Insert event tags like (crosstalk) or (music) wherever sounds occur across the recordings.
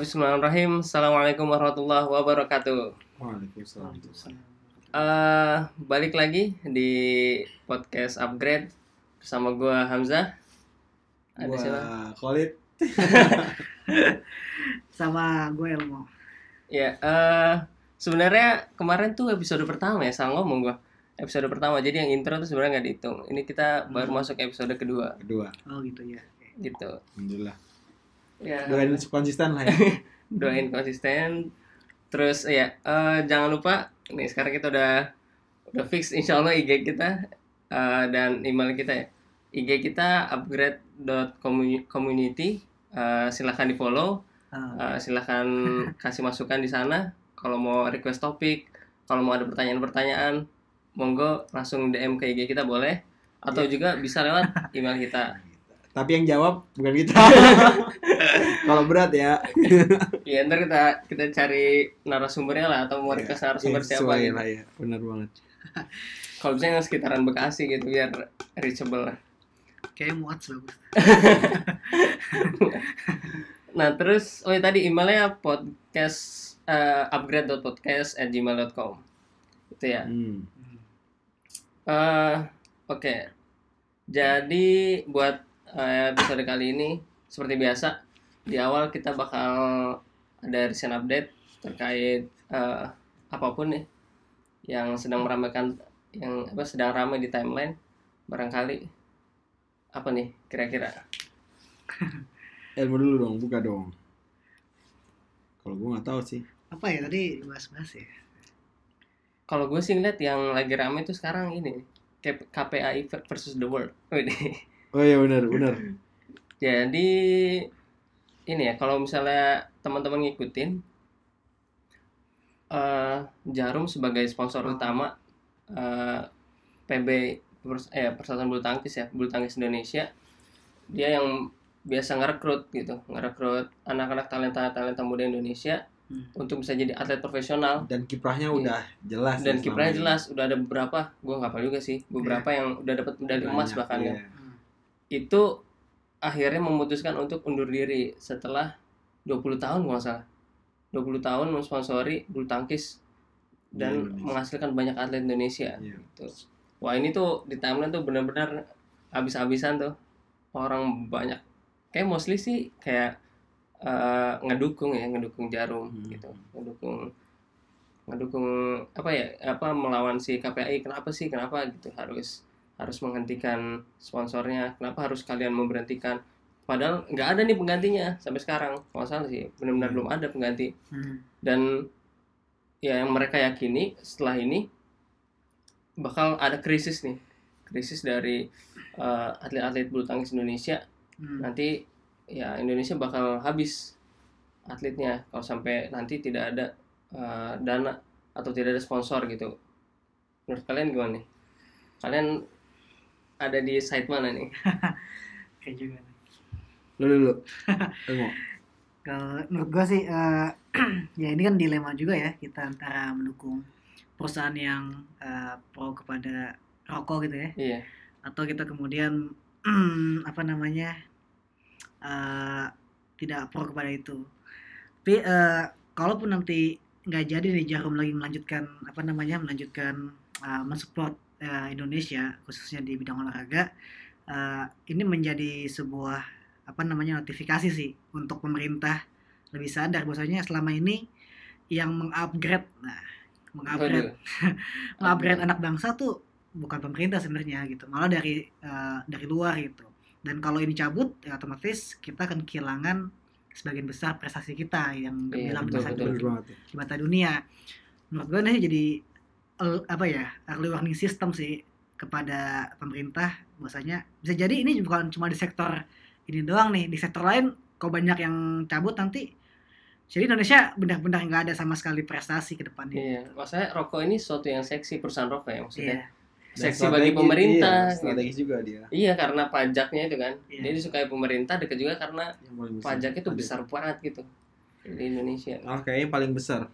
Bismillahirrahmanirrahim. Assalamualaikum warahmatullahi wabarakatuh. Waalaikumsalam. Eh, balik lagi di podcast upgrade bersama gua Hamzah. Ada siapa? Wah, Khalid. (laughs) sama gue Elmo. Ya, eh sebenarnya kemarin tuh episode pertama ya, salah ngomong gua. Episode pertama, jadi yang intro tuh sebenarnya nggak dihitung. Ini kita baru Hmm. masuk episode kedua, Kedua. Oh gitu ya. gitu. Alhamdulillah. Ya, Doain konsisten lah ya. (laughs) doain konsisten. Terus ya, eh, jangan lupa, nih sekarang kita udah udah fix insya Allah IG kita eh, dan email kita ya. IG kita upgrade.community. Eh, silahkan di follow, Ah, Eh, silahkan (laughs) kasih masukan di sana. Kalau mau request topik, kalau mau ada pertanyaan-pertanyaan, monggo langsung DM ke IG kita boleh. Atau Iya. juga bisa lewat email kita. Tapi yang jawab bukan kita. (laughs) Kalau berat ya. Ya ntar kita kita cari narasumbernya lah atau mau request narasumber Iya, siapa gitu. lah ya. Benar banget. (laughs) Kalau bisa yang sekitaran Bekasi gitu biar reachable lah. kayaknya muat bagus. (laughs) Nah terus oh ya tadi emailnya podcast eh, upgrade.podcast@gmail.com itu ya. Hmm. Eh, Oke. Jadi buat episode kali ini seperti biasa di awal kita bakal ada recent update terkait eh, apa pun nih yang sedang meramaikan yang apa sedang ramai di timeline barangkali apa nih kira-kira (laughs) Ilmu dulu dong, buka dong. Kalau gua nggak tahu sih. Apa ya tadi bahas-bahas ya? kalau gue sih ngeliat yang lagi ramai tuh sekarang ini KPAI versus the world Widih. (laughs) Oh iya benar, benar. (laughs) Jadi ini ya kalau misalnya teman-teman ngikutin eh Jarum sebagai sponsor Oh. utama eh, PB Pers- eh, Persatuan Bulu Tangkis ya Bulu Tangkis Indonesia dia yang biasa ngerekrut gitu ngerekrut anak-anak talenta talenta muda Indonesia Hmm. untuk bisa jadi atlet profesional Dan kiprahnya Iya. udah jelas. dan ya kiprahnya jelas udah ada beberapa gue nggak apa juga sih beberapa yang udah dapat medali emas bahkan iya. kan itu akhirnya memutuskan untuk undur diri setelah 20 tahun kalau nggak salah 20 tahun mensponsori bulu tangkis dan Di Indonesia. menghasilkan banyak atlet Indonesia Iya. gitu. wah ini tuh di timeline tuh benar-benar habis-habisan tuh orang banyak kayak mostly sih kayak eh, ngedukung ya ngedukung jarum Hmm. gitu ngedukung ngedukung apa ya apa melawan si KPI kenapa sih kenapa gitu harus harus menghentikan sponsornya. Kenapa harus kalian memberhentikan? Padahal nggak ada nih penggantinya sampai sekarang. Kalau nggak salah sih benar-benar Hmm. belum ada pengganti. Hmm. dan ya yang mereka yakini setelah ini bakal ada krisis nih. Krisis dari eh, atlet-atlet bulu tangkis Indonesia. Hmm. nanti ya Indonesia bakal habis atletnya. Kalau sampai nanti tidak ada eh, dana atau tidak ada sponsor gitu. Menurut kalian gimana nih? Kalian ada di side mana nih (laughs) Kayak juga. Lu dulu. (laughs) Kalau menurut gue sih eh, (clears throat) ya ini kan dilema juga ya kita antara mendukung perusahaan yang eh, pro kepada rokok gitu ya iya atau kita kemudian (clears throat) apa namanya eh, tidak pro kepada itu. Tapi eh, kalaupun nanti nggak jadi nih Jarum lagi melanjutkan apa namanya melanjutkan eh, mensupport eh, Indonesia khususnya di bidang olahraga, eh, ini menjadi sebuah apa namanya notifikasi sih untuk pemerintah lebih sadar bahwasanya selama ini yang mengupgrade, nah mengupgrade (laughs) mengupgrade anak bangsa tuh bukan pemerintah sebenarnya gitu malah dari eh, dari luar gitu dan kalau ini cabut ya otomatis kita akan kehilangan sebagian besar prestasi kita yang Iya, gemilang di betul, masa betul. Benar depan banget. ya. di mata dunia menurut gue ini jadi apa ya early warning system sih kepada pemerintah bahwasanya bisa jadi ini bukan cuma di sektor ini doang nih di sektor lain kok banyak yang cabut nanti jadi Indonesia benar-benar nggak ada sama sekali prestasi ke depannya iya maksudnya rokok ini sesuatu yang seksi perusahaan rokok ya maksudnya Iya. Seksi strategi- bagi pemerintah iya, gitu. strategis juga dia. Iya karena pajaknya itu kan. Iya. Dia disukai pemerintah dekat juga karena pajaknya itu besar banget gitu di Indonesia. Malah kayaknya paling besar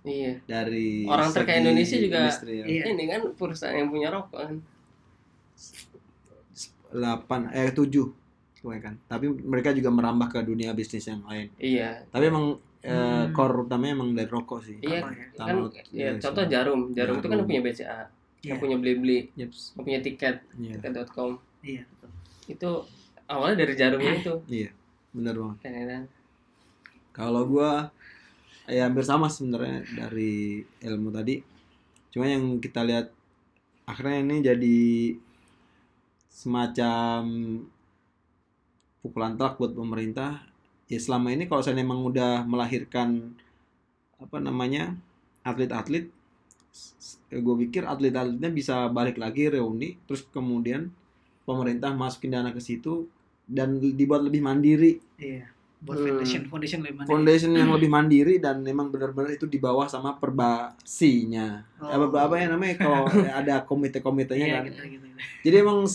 Iya. dari Orang terkaya Indonesia juga- industri ya. Iya. Ini kan perusahaan yang punya rokok kan. 8 eh 7 kebanyakan. Tapi mereka juga merambah ke dunia bisnis yang lain. iya Tapi emang eh, Hmm. core utamanya emang dari rokok sih. iya Apa ya? kan ya, iya, contoh sih. jarum jarum itu kan Jarum. punya BCA Iya. yang punya beli-beli yang punya tiket Iya. tiket.com Iya, betul. itu awalnya dari jarumnya itu Iya. Bener banget. kan ya kan? Kalau gua ya hampir sama sebenarnya dari ilmu tadi. Cuma yang kita lihat akhirnya ini jadi semacam pukulan telak buat pemerintah. Ya selama ini kalau saya memang udah melahirkan apa namanya atlet-atlet, gue pikir atlet-atletnya bisa balik lagi reuni, terus kemudian pemerintah masukin dana ke situ dan dibuat lebih mandiri Iya. Buat Hmm. foundation, foundation lebih mandiri. foundation yang (clears throat) lebih mandiri dan memang benar-benar itu di bawah sama perbasinya. Oh. Apa apa ya namanya kalau ada komite-komitenya Iya, kan. gitu, gitu. Jadi emang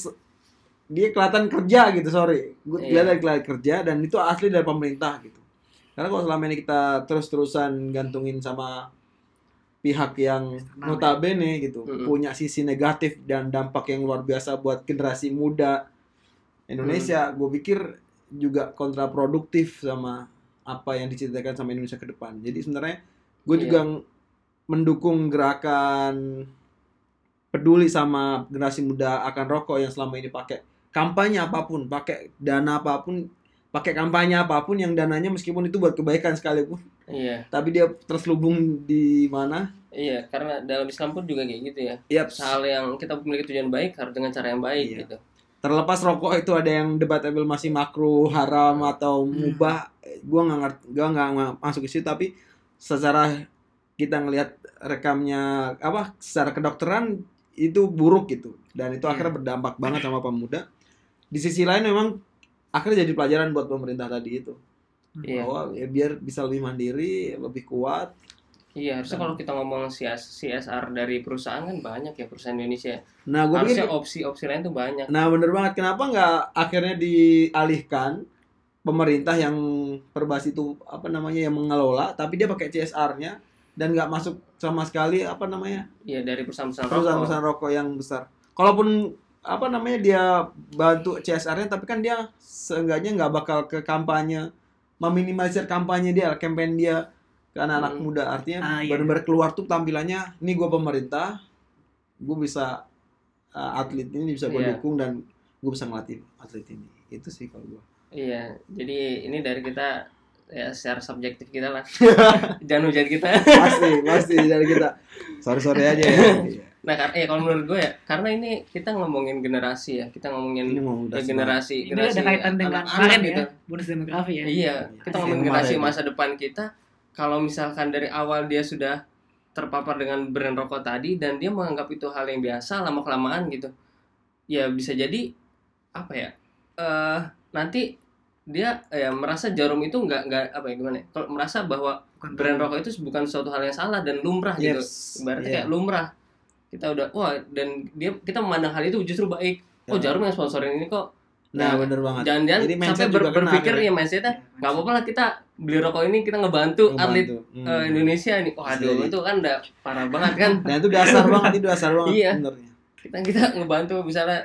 dia kelihatan kerja gitu, sorry. Gue Iya. kelihatan kelihatan kerja dan itu asli dari pemerintah gitu. Karena kalau selama ini kita terus-terusan gantungin sama pihak yang Eksternal, notabene gitu, Mm-mm. punya sisi negatif dan dampak yang luar biasa buat generasi muda Indonesia, gue pikir juga kontraproduktif sama apa yang diciptakan sama Indonesia ke depan. Jadi sebenarnya gue Iya. juga ng- mendukung gerakan peduli sama generasi muda akan rokok yang selama ini pakai kampanye apa pun, pakai dana apa pun, pakai kampanye apa pun yang dananya meskipun itu buat kebaikan sekalipun, iya tapi dia terselubung di mana? iya karena dalam Islam pun juga kayak gitu ya Yap, hal yang kita memiliki tujuan baik harus dengan cara yang baik Iya. gitu terlepas rokok itu ada yang debatable masih makruh, haram atau Hmm. mubah, gua nggak ngerti, gua nggak masuk ke situ tapi secara kita ngelihat rekamnya apa secara kedokteran itu buruk gitu dan itu Iya. akhirnya berdampak banget sama pemuda. Di sisi lain memang akhirnya jadi pelajaran buat pemerintah tadi itu iya bahwa ya biar bisa lebih mandiri, lebih kuat. Iya harusnya kalau kita ngomong CS, CSR dari perusahaan kan banyak ya perusahaan Indonesia Nah, gue pikir harusnya opsi-opsi lain tuh banyak. Nah bener banget. Kenapa nggak akhirnya dialihkan pemerintah yang perbasi itu apa namanya yang mengelola tapi dia pakai CSR-nya dan nggak masuk sama sekali apa namanya iya dari perusahaan-perusahaan rokok. perusahaan-perusahaan rokok yang besar. Kalaupun apa namanya dia bantu CSR-nya tapi kan dia seenggaknya nggak bakal ke kampanye meminimalisir kampanye dia campaign dia ke anak-anak Hmm. muda artinya Ah, iya. benar-benar keluar tuh tampilannya ini gue pemerintah gue bisa uh, atlet ini bisa gue Iya. dukung dan gue bisa ngelatih atlet ini itu sih kalau gue Iya, jadi ini dari kita ya secara subjektif kita lah. (laughs) Jangan hujat kita. pasti pasti dari kita sorry sorry aja ya Iya. (laughs) Nah, karena ya kalau menurut gue ya, karena ini kita ngomongin generasi ya, kita ini ngomongin mau udah ya, generasi, Ini generasi ada kaitan dengan kemarin gitu. ya, bonus demografi ya. Iya, kita Asik. ngomongin generasi masa depan kita. Kalau misalkan dari awal dia sudah terpapar dengan brand rokok tadi dan dia menganggap itu hal yang biasa lama kelamaan gitu, ya bisa jadi apa ya? eh nanti dia ya merasa jarum itu nggak nggak apa ya gimana? ya, Kalau merasa bahwa Bukan brand rokok itu bukan suatu hal yang salah dan lumrah gitu. Yes. Ibaratnya Iya. kayak lumrah. Kita udah wah dan dia kita memandang hal itu justru baik. Oh Ya. jarum yang sponsorin ini kok. Nah Nah, bener banget Jangan-jangan sampai juga ber- kena berpikir ya mindsetnya Iya, nggak apa-apa lah kita beli rokok ini kita ngebantu atlet Ngebantu. Hmm. eh, Indonesia nih. Waduh Jadi- itu kan udah parah banget kan. dan itu dasar banget itu dasar banget Iya. benernya Kita kita ngebantu misalnya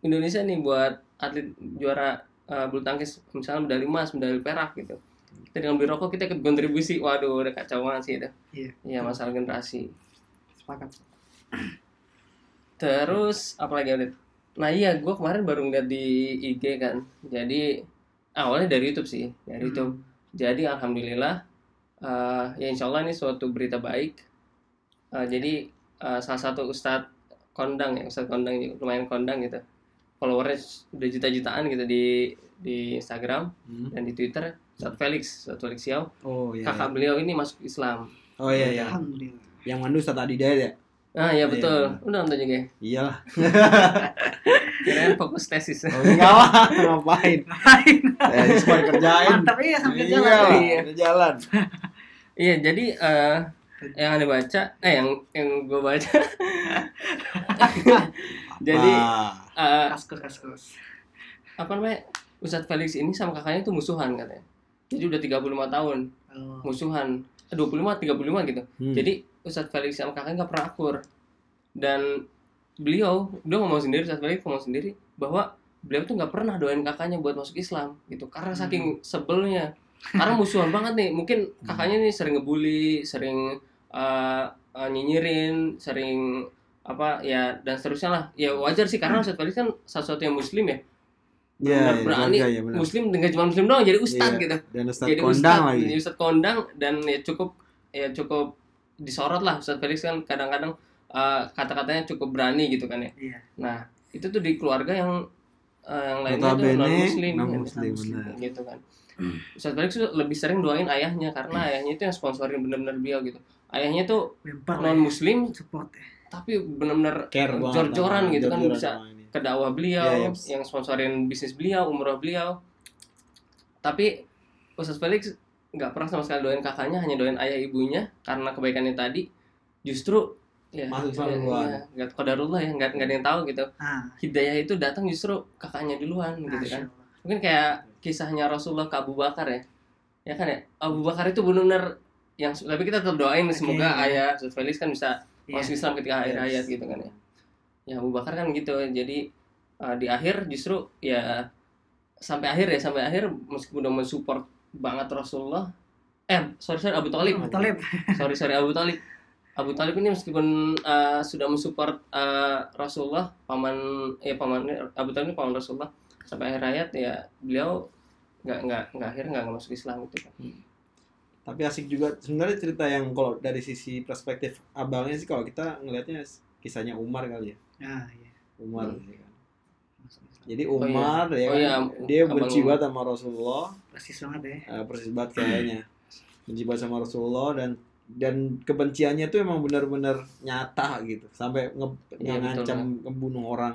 Indonesia nih buat atlet juara eh, bulu tangkis misalnya medali emas, medali perak gitu. Kita dengan beli rokok kita ikut kontribusi. Waduh udah kacau banget sih itu. Iya. Iya masalah generasi. sepakat. Terus apa lagi? Nah iya, gue kemarin baru ngeliat di IG kan. Jadi awalnya dari YouTube sih, dari Hmm. YouTube. Jadi alhamdulillah, eh, ya insya Allah ini suatu berita baik. Eh, jadi eh, salah satu ustadz kondang ya, ustadz kondang lumayan kondang gitu. Followernya udah juta-jutaan gitu di di Instagram Hmm. dan di Twitter. Ustadz Felix, Ustadz Felix Xiao, oh iya kakak beliau ini masuk Islam. oh iya iya Alhamdulillah. yang mandu Ustadz Adidayat ya Ah iya Iya. betul, udah nonton juga ya. iyalah (laughs) Kirain fokus tesis. oh, enggak lah ngapain Ngapain? ya ini semua dikerjain Mantap ya sambil iya jalan. lah, Iya. udah jalan (laughs) Iya, jadi eh yang anda baca, eh yang yang gue baca. (laughs) jadi eh, Kaskus kaskus. apa namanya? Ustadz Felix ini sama kakaknya tuh musuhan katanya. Jadi udah 35 tahun Oh. musuhan. Eh, 25 35 gitu. Hmm. Jadi Ustadz Felix sama kakaknya nggak pernah akur. Dan beliau, dia ngomong sendiri, Ustadz Felix ngomong sendiri bahwa beliau tuh nggak pernah doain kakaknya buat masuk Islam gitu karena Hmm. saking sebelnya karena musuhan banget nih mungkin kakaknya nih sering ngebully sering uh, uh, nyinyirin sering apa ya dan seterusnya lah ya wajar sih karena Ustadz Felix kan satu-satu yang muslim ya Iya, benar iya, berani iya, benar. muslim dengan cuma muslim doang jadi ustadz Iya. gitu Dan Ustaz jadi kondang ustadz lagi. jadi ustadz kondang dan ya cukup ya cukup disorot lah Ustadz Felix kan kadang-kadang uh, kata-katanya cukup berani gitu kan ya Iya. nah itu tuh di keluarga yang uh, yang lainnya tuh non muslim non-muslim, benar. gitu kan Ustadz Felix tuh lebih sering doain ayahnya karena ayahnya itu yang sponsorin bener-bener beliau gitu ayahnya tuh Lempar non muslim support ya. tapi bener-bener jor-joran gitu kan bisa ke dakwah beliau Iya, iya. yang sponsorin bisnis beliau umroh beliau tapi Ustadz Felix nggak pernah sama sekali doain kakaknya hanya doain ayah ibunya karena kebaikannya tadi justru ya ya, ya, nggak kodarullah ya nggak nggak ada yang tahu gitu Ah, hidayah itu datang justru kakaknya duluan gitu Masya kan Allah. mungkin kayak kisahnya Rasulullah ke Abu Bakar ya ya kan ya Abu Bakar itu benar-benar yang tapi kita tetap doain semoga Oke. ayah Ustadz Felix kan bisa Iya. masuk Islam ketika akhir Yes. hayat gitu kan ya. Ya Abu Bakar kan gitu. Jadi uh, di akhir justru ya sampai akhir ya sampai akhir meskipun udah mensupport banget Rasulullah eh sorry sorry Abu Talib Abu Talib. sorry sorry Abu Talib Abu Talib ini meskipun uh, sudah mensupport uh, Rasulullah paman ya paman Abu Talib ini paman Rasulullah sampai akhir hayat ya beliau nggak nggak nggak akhir nggak masuk Islam gitu kan Tapi asik juga sebenarnya cerita yang kalau dari sisi perspektif abangnya sih kalau kita ngelihatnya kisahnya Umar kali ya. Ah, iya. Umar Hmm. Ya. Jadi Oh, iya. Umar ya Oh, kan, iya. dia Abang benci Umar. banget sama Rasulullah, Persis banget ya. eh, persis banget kayaknya. Benci banget sama Rasulullah dan dan kebenciannya tuh emang benar-benar nyata gitu sampai nge, Iya, ngancam betul, ngebunuh orang.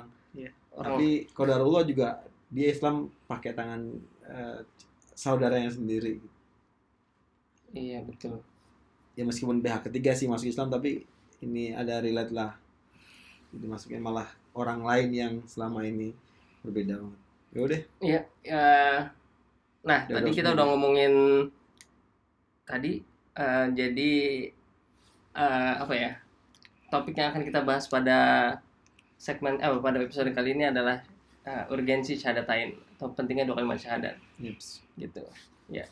orang Tapi Qadarullah juga dia Islam pakai tangan eh, saudaranya sendiri. iya betul Ya meskipun pihak ketiga sih masuk Islam tapi ini ada relate lah. Jadi masuknya malah orang lain yang selama ini berbeda banget. Ya udah. Iya, ya. Nah, Ya, tadi kita udah ngomongin tadi eh, jadi eh, apa ya? Topik yang akan kita bahas pada segmen eh pada episode kali ini adalah eh, urgensi syahadatain atau pentingnya dua kalimat syahadat Yeps. gitu. Ya.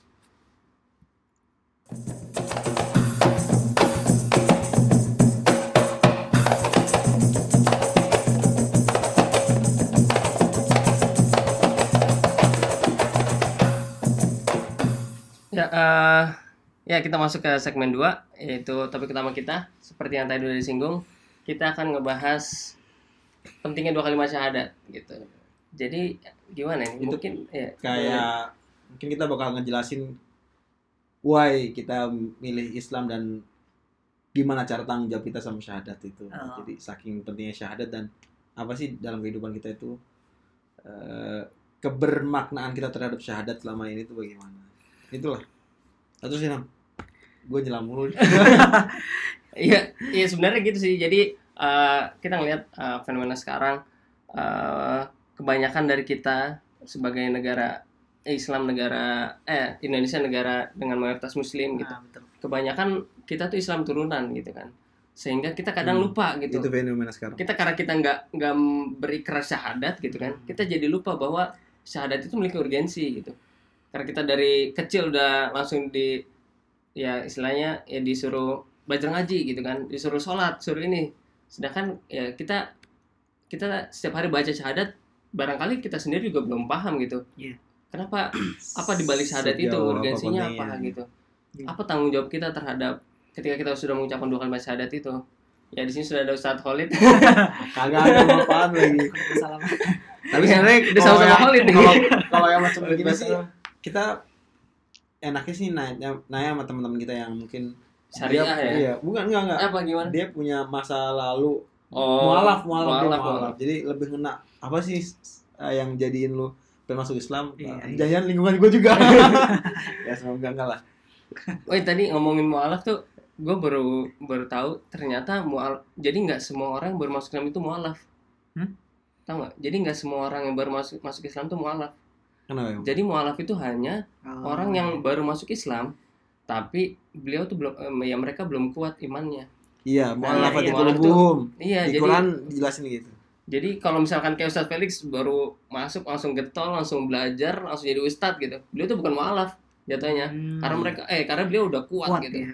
Ya, eh, ya kita masuk ke segmen 2 yaitu topik utama kita seperti yang tadi udah disinggung kita akan ngebahas pentingnya dua kalimat syahadat gitu. Jadi gimana nih? Mungkin ya Kayak mungkin kita bakal ngejelasin why kita milih Islam dan gimana cara tanggung jawab kita sama syahadat itu. Oh. Jadi saking pentingnya syahadat dan apa sih dalam kehidupan kita itu eh, kebermaknaan kita terhadap syahadat selama ini itu bagaimana? Itulah. Atau sih Nam? Gue nyelam mulu. (laughs) Iya, iya sebenarnya gitu sih. Jadi eh, kita ngelihat eh, fenomena sekarang eh, kebanyakan dari kita sebagai negara Islam negara eh Indonesia negara dengan mayoritas Muslim gitu. Ah, betul. Kebanyakan kita tuh Islam turunan gitu kan. Sehingga kita kadang Hmm, lupa gitu. itu fenomena sekarang. Kita karena kita nggak nggak berikrar syahadat gitu kan. Kita jadi lupa bahwa syahadat itu memiliki urgensi gitu. Karena kita dari kecil udah langsung di ya istilahnya ya disuruh belajar ngaji gitu kan, disuruh sholat, suruh ini. Sedangkan ya kita kita setiap hari baca syahadat, barangkali kita sendiri juga belum paham gitu. Iya. Kenapa (clears throat) apa di balik syahadat itu Sejauh apa urgensinya apa, pentingnya. gitu? Iya. Apa tanggung jawab kita terhadap ketika kita sudah mengucapkan dua kalimat syahadat itu? Ya di sini sudah ada Ustadz Khalid. (laughs) Kagak ada apaan lagi. (laughs) Tapi sebenarnya Udah sama-sama Khalid kalau yang macam (laughs) begini sih kita enaknya sih nanya nanya sama teman-teman kita yang mungkin Syariah dia- ya? Iya, bukan enggak enggak. Apa gimana? Dia punya masa lalu Oh, mualaf, mualaf, mualaf, mualaf. mualaf. Jadi lebih ngena apa sih eh, yang jadiin lu pengen masuk Islam? Iya, Eh, iya. Jangan lingkungan gue juga. (laughs) ya semoga enggak lah. Oh tadi ngomongin mualaf tuh gue baru baru tahu ternyata mual jadi nggak semua orang yang baru masuk Islam itu mualaf Hmm? tahu nggak jadi nggak semua orang yang baru masuk masuk Islam tuh mualaf Kenapa ya? jadi mualaf itu hanya Oh. orang yang baru masuk Islam tapi beliau tuh belum ya mereka belum kuat imannya Iya, iya, itu mualaf tuh- lubuhum. iya Di jadi Quran dijelasin gitu. Jadi kalau misalkan kayak Ustadz Felix baru masuk langsung getol, langsung belajar, langsung jadi ustadz gitu. Beliau tuh bukan mualaf jatuhnya. Hmm, Karena mereka eh karena beliau udah kuat, kuat gitu. ya.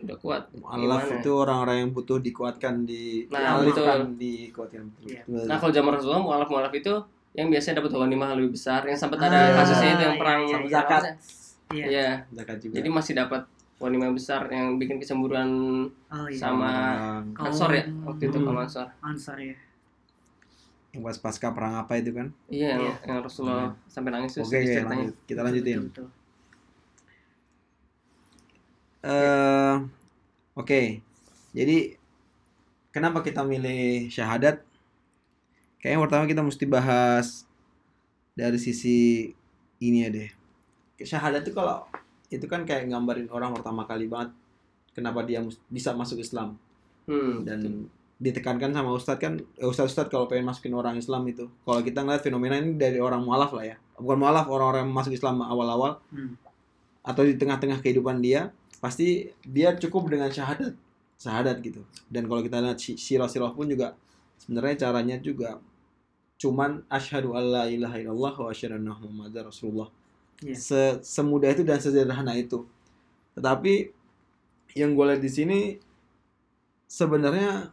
Udah kuat. Mu'alaf Gimana? itu orang-orang yang butuh dikuatkan di Nah, dialihkan, dikuatkan betul. Iya. Betul. Nah, kalau zaman Rasulullah mualaf-mualaf itu yang biasanya dapat ghanimah lebih besar, yang sempat ada Ah, kasusnya itu yang iya, perang iya, Sama iya. zakat. Iya. Iya. Zakat juga. Jadi masih dapat ghanimah besar yang bikin kecemburuan Oh iya. sama Kaum Ansor ya waktu itu Hmm. kalau Ansor. Ansar ya. yang pas pasca perang apa itu kan? Iya, yang, Iya. yang Rasulullah sampai nangis Oke, oke, ceritanya. lanjut. kita lanjutin. Betul, betul. eh oke. Jadi kenapa kita milih syahadat? Kayaknya pertama kita mesti bahas dari sisi ini ya deh. Syahadat itu kalau itu kan kayak gambarin orang pertama kali banget kenapa dia bisa masuk Islam Hmm. dan ditekankan sama ustadz kan eh, ustadz-ustadz kalau pengen masukin orang Islam itu kalau kita ngeliat fenomena ini dari orang mualaf lah ya bukan mualaf orang-orang yang masuk Islam awal-awal Hmm. atau di tengah-tengah kehidupan dia pasti dia cukup dengan syahadat syahadat gitu dan kalau kita lihat si- sirah-sirah pun juga sebenarnya caranya juga cuman asyhadu alla ilaha illallah wa asyhadu anna muhammadar rasulullah Iya. Se- semudah itu dan sederhana itu tetapi yang gue lihat di sini sebenarnya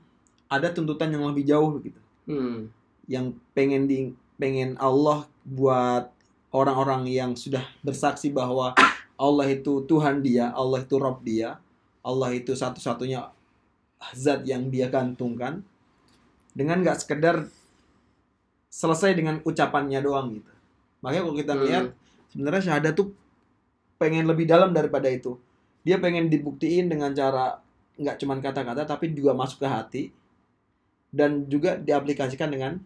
ada tuntutan yang lebih jauh gitu Hmm. yang pengen di pengen Allah buat orang-orang yang sudah bersaksi bahwa Allah itu Tuhan dia, Allah itu Rob dia, Allah itu satu-satunya zat yang dia gantungkan dengan nggak sekedar selesai dengan ucapannya doang gitu. Makanya kalau kita Hmm. lihat sebenarnya syahadat tuh pengen lebih dalam daripada itu. Dia pengen dibuktiin dengan cara nggak cuman kata-kata tapi juga masuk ke hati dan juga diaplikasikan dengan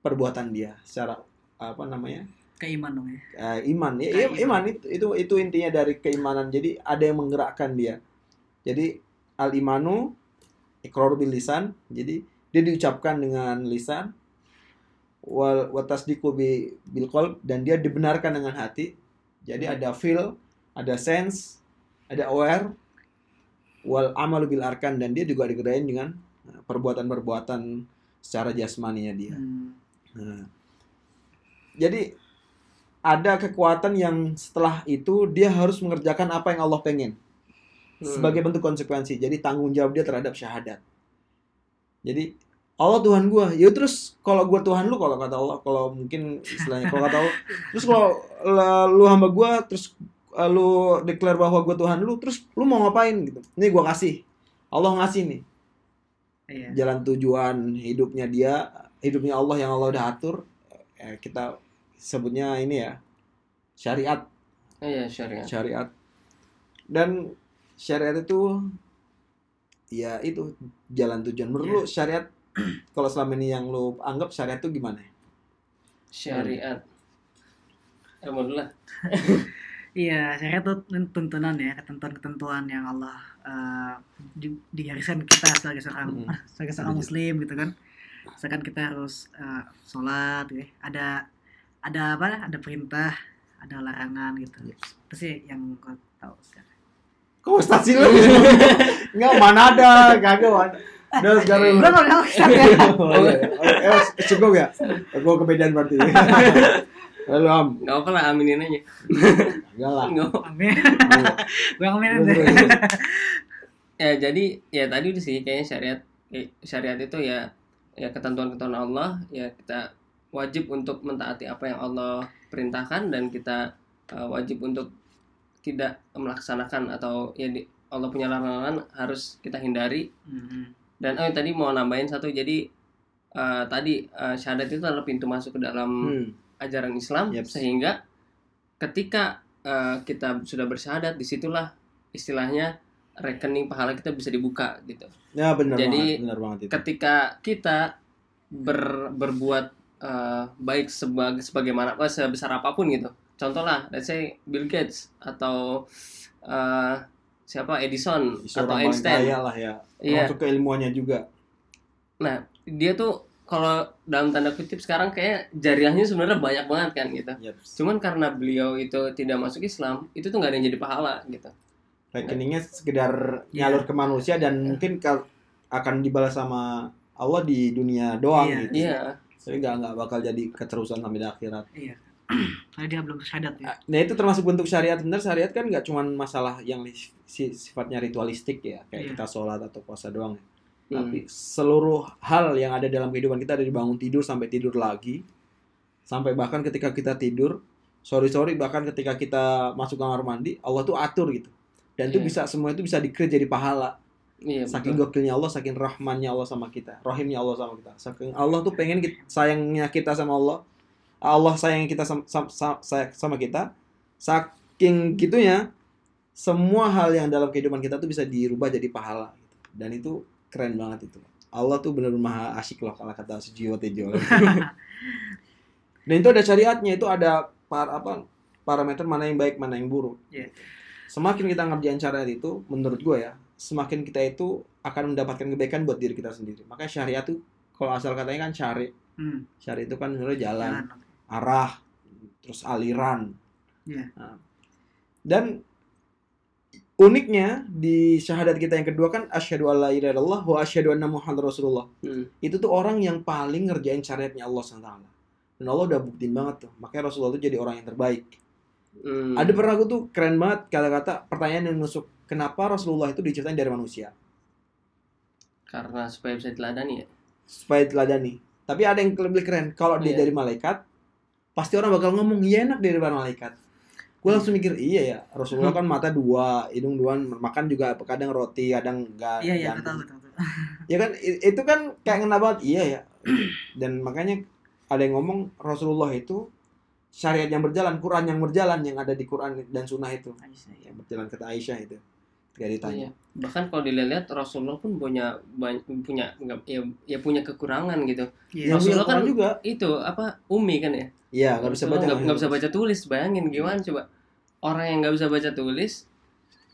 perbuatan dia secara apa namanya Keiman dong ya. eh, iman ya Kayak iya, iman itu, itu itu intinya dari keimanan jadi ada yang menggerakkan dia jadi al imanu ikrar bil lisan jadi dia diucapkan dengan lisan wal watasdiqu bi bil qalb dan dia dibenarkan dengan hati jadi ada feel ada sense ada aware wal amalu bil arkan dan dia juga digerain dengan eh, perbuatan-perbuatan secara jasmaninya dia Hmm. Nah, jadi ada kekuatan yang setelah itu dia harus mengerjakan apa yang Allah pengen Hmm. sebagai bentuk konsekuensi. Jadi tanggung jawab dia terhadap syahadat. Jadi Allah Tuhan gua, ya terus kalau gua Tuhan lu kalau kata Allah, kalau mungkin istilahnya kalau kata Allah, (laughs) terus kalau la- lu hamba gua terus uh, lu declare bahwa gua Tuhan lu, terus lu mau ngapain gitu? Nih gua kasih. Allah ngasih nih Iya. jalan tujuan hidupnya dia hidupnya Allah yang Allah udah atur eh, kita sebutnya ini ya syariat Iya, syariat. syariat dan syariat itu ya itu jalan tujuan menurut lu syariat (clears throat) kalau selama ini yang lu anggap syariat itu gimana Syariat. Eh, mau dulu lah. (laughs) Iya, syariat itu tuntunan ya, ketentuan-ketentuan yang Allah eh, di, digariskan kita sebagai seorang Hmm. (laughs) sebagai seorang muslim gitu kan. Misalkan kita harus eh, sholat, gitu ya. ada ada apa? Ada perintah, ada larangan gitu. Itu sih yang gue tahu sekarang. kok ustaz sih lu (laughs) nggak mana ada kagak mana udah sekarang Gue nggak Ustaz, ya. (laughs) oh, iya. eh, cukup ya gue kebedaan berarti (laughs) lalu am Enggak apa lah, aminin aja. enggak lah. Amin. Gue ngomongin Terus, deh. (laughs) Ya, jadi ya tadi udah sih kayaknya syariat eh, syariat itu ya ya ketentuan-ketentuan Allah ya kita wajib untuk mentaati apa yang Allah perintahkan dan kita uh, wajib untuk tidak melaksanakan atau ya di, Allah punya larangan harus kita hindari Hmm. Dan oh tadi mau nambahin satu jadi uh, tadi uh, syahadat itu adalah pintu masuk ke dalam Hmm. ajaran Islam Yep. sehingga ketika uh, kita sudah bersyahadat di situlah istilahnya rekening pahala kita bisa dibuka gitu ya benar Jadi, banget benar banget itu ketika kita ber, berbuat uh, baik sebagai sebagaimana sebesar apa pun gitu contoh lah let's say Bill Gates atau uh, siapa Edison Seorang atau Einstein kaya lah ya iya masuk ke ilmuannya juga nah dia tuh kalau dalam tanda kutip sekarang kayak jariahnya sebenarnya banyak banget kan gitu Yap. cuman karena beliau itu tidak masuk Islam itu tuh nggak ada yang jadi pahala gitu rekeningnya sekedar Iya. nyalur ke manusia dan mungkin kal- akan dibalas sama Allah di dunia doang Iya. gitu. Iya. Tapi nggak nggak bakal jadi keterusan sampai di akhirat. Iya. Karena dia belum syahadat ya. Nah itu termasuk bentuk syariat. Bener syariat kan nggak cuma masalah yang sifatnya ritualistik ya, kayak Iya. kita sholat atau puasa doang. ya. Hmm. Tapi seluruh hal yang ada dalam kehidupan kita dari bangun tidur sampai tidur lagi, sampai bahkan ketika kita tidur, sorry sorry bahkan ketika kita masuk kamar mandi, Allah tuh atur gitu. Dan itu Iya. bisa semua itu bisa dikira jadi pahala. Iya, Saking betul. gokilnya Allah, saking rahmannya Allah sama kita, rahimnya Allah sama kita. Saking Allah tuh pengen kita, sayangnya kita sama Allah, Allah sayang kita sama, sama, sama kita. Saking gitunya, semua hal yang dalam kehidupan kita tuh bisa dirubah jadi pahala. gitu. Dan itu keren banget itu. Allah tuh bener maha asyik loh kalau kata Sujiwo Tejo. (laughs) Dan itu ada syariatnya, itu ada par, apa parameter mana yang baik, mana yang buruk. Iya. Semakin kita ngerjain syariat itu, menurut gue ya, semakin kita itu akan mendapatkan kebaikan buat diri kita sendiri. Makanya syariat tuh kalau asal katanya kan syari. Hmm. Syari itu kan sebenarnya jalan, Jalan. Arah, terus aliran. Iya. Nah, dan uniknya di syahadat kita yang kedua kan asyhadu alla ilaha illallah wa asyhadu anna muhammadar rasulullah. Hmm. Itu tuh orang yang paling ngerjain syariatnya Allah SWT. Dan Allah udah buktiin banget tuh. Makanya Rasulullah tuh jadi orang yang terbaik. Hmm. Ada pernah gue tuh keren banget kata-kata pertanyaan yang nusuk. Kenapa Rasulullah itu diciptain dari manusia? karena supaya bisa teladani ya. Supaya teladani. Tapi ada yang lebih keren. Kalau dia Iya. dari malaikat, pasti orang bakal ngomong, iya enak dari malaikat. Gue langsung mikir, iya ya. Rasulullah (laughs) kan mata dua, hidung dua, makan juga kadang roti, kadang enggak. Iya iya betul betul. betul. (laughs) Ya kan, i- itu kan kayak ngena banget. Iya ya. (clears throat) Dan makanya ada yang ngomong, Rasulullah itu syariat yang berjalan, Quran yang berjalan, yang ada di Quran dan Sunnah itu. Aisyah. Yang berjalan kata Aisyah itu. Ketika ditanya. Iya. Bahkan kalau dilihat Rasulullah pun punya banyak punya ya, ya punya kekurangan gitu. Punya Rasulullah kan juga. Itu apa umi kan ya? Iya, nggak bisa baca. Nggak nggak bisa baca tulis. Bayangin gimana coba orang yang nggak bisa baca tulis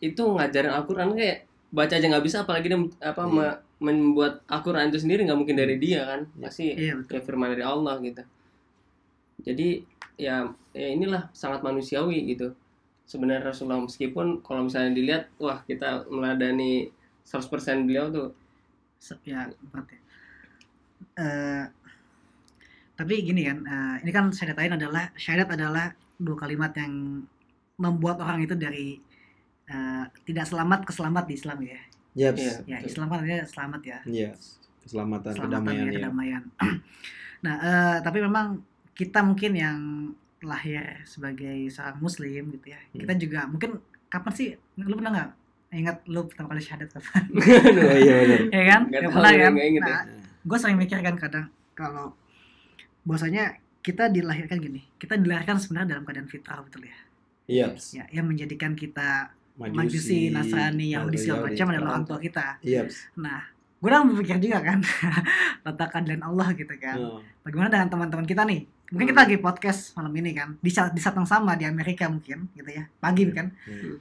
itu ngajarin Al-Quran kayak baca aja nggak bisa apalagi dia apa Iya. me- membuat Al-Quran itu sendiri nggak mungkin dari dia kan Iya. pasti Iya betul. ya firman dari Allah gitu jadi ya, ya inilah sangat manusiawi gitu sebenarnya Rasulullah meskipun kalau misalnya dilihat wah kita meladani 100% beliau tuh ya berat ya. Eh, tapi gini kan, eh, ini kan syahadatain adalah syahadat adalah dua kalimat yang membuat orang itu dari eh, tidak selamat ke selamat di Islam ya. Yep. Iya. Ya betul. Islam kan artinya selamat ya. Iya. Keselamatan, Keselamatan kedamaian ya, ya. kedamaian. (clears throat) nah, eh, tapi memang kita mungkin yang lahir sebagai seorang muslim gitu ya. Hmm. Kita juga mungkin kapan sih lu pernah nggak ingat lu pertama kali syahadat kapan? (laughs) Oh, iya benar. (laughs) ya kan? Nggak Nggak tahu, pernah kan? inget ya. Nah, gue sering mikir kan kadang kalau bahwasanya kita dilahirkan gini, kita dilahirkan sebenarnya dalam keadaan fitrah betul ya. Iya. Ya, yang menjadikan kita Majusi, Majusi, Nasrani, Yahudi segala macam adalah orang tua kita. Iya. Nah, gue udah berpikir juga kan (laughs) letak keadilan Allah gitu kan. Oh, Bagaimana dengan teman-teman kita nih? Mungkin kita lagi podcast malam ini kan di saat di saat yang sama di Amerika mungkin gitu ya pagi kan hmm,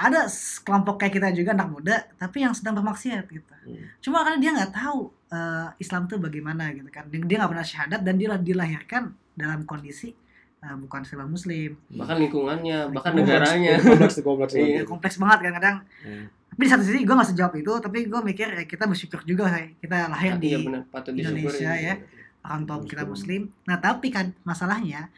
ada kelompok kayak kita juga anak muda tapi yang sedang bermaksiat gitu hmm. cuma karena dia nggak tahu eh, Islam tuh bagaimana gitu kan dia nggak pernah syahadat dan dia dilahirkan dalam kondisi eh, bukan seorang muslim bahkan lingkungannya bahkan Kompleks. negaranya Kompleks kompleks Iya. banget. kompleks banget kan kadang Hmm. tapi di satu sisi gue nggak sejawab itu tapi gue mikir ya kita bersyukur juga say. kita lahir di iya disyukuri Indonesia ya orang tua kita Muslim. muslim nah tapi kan masalahnya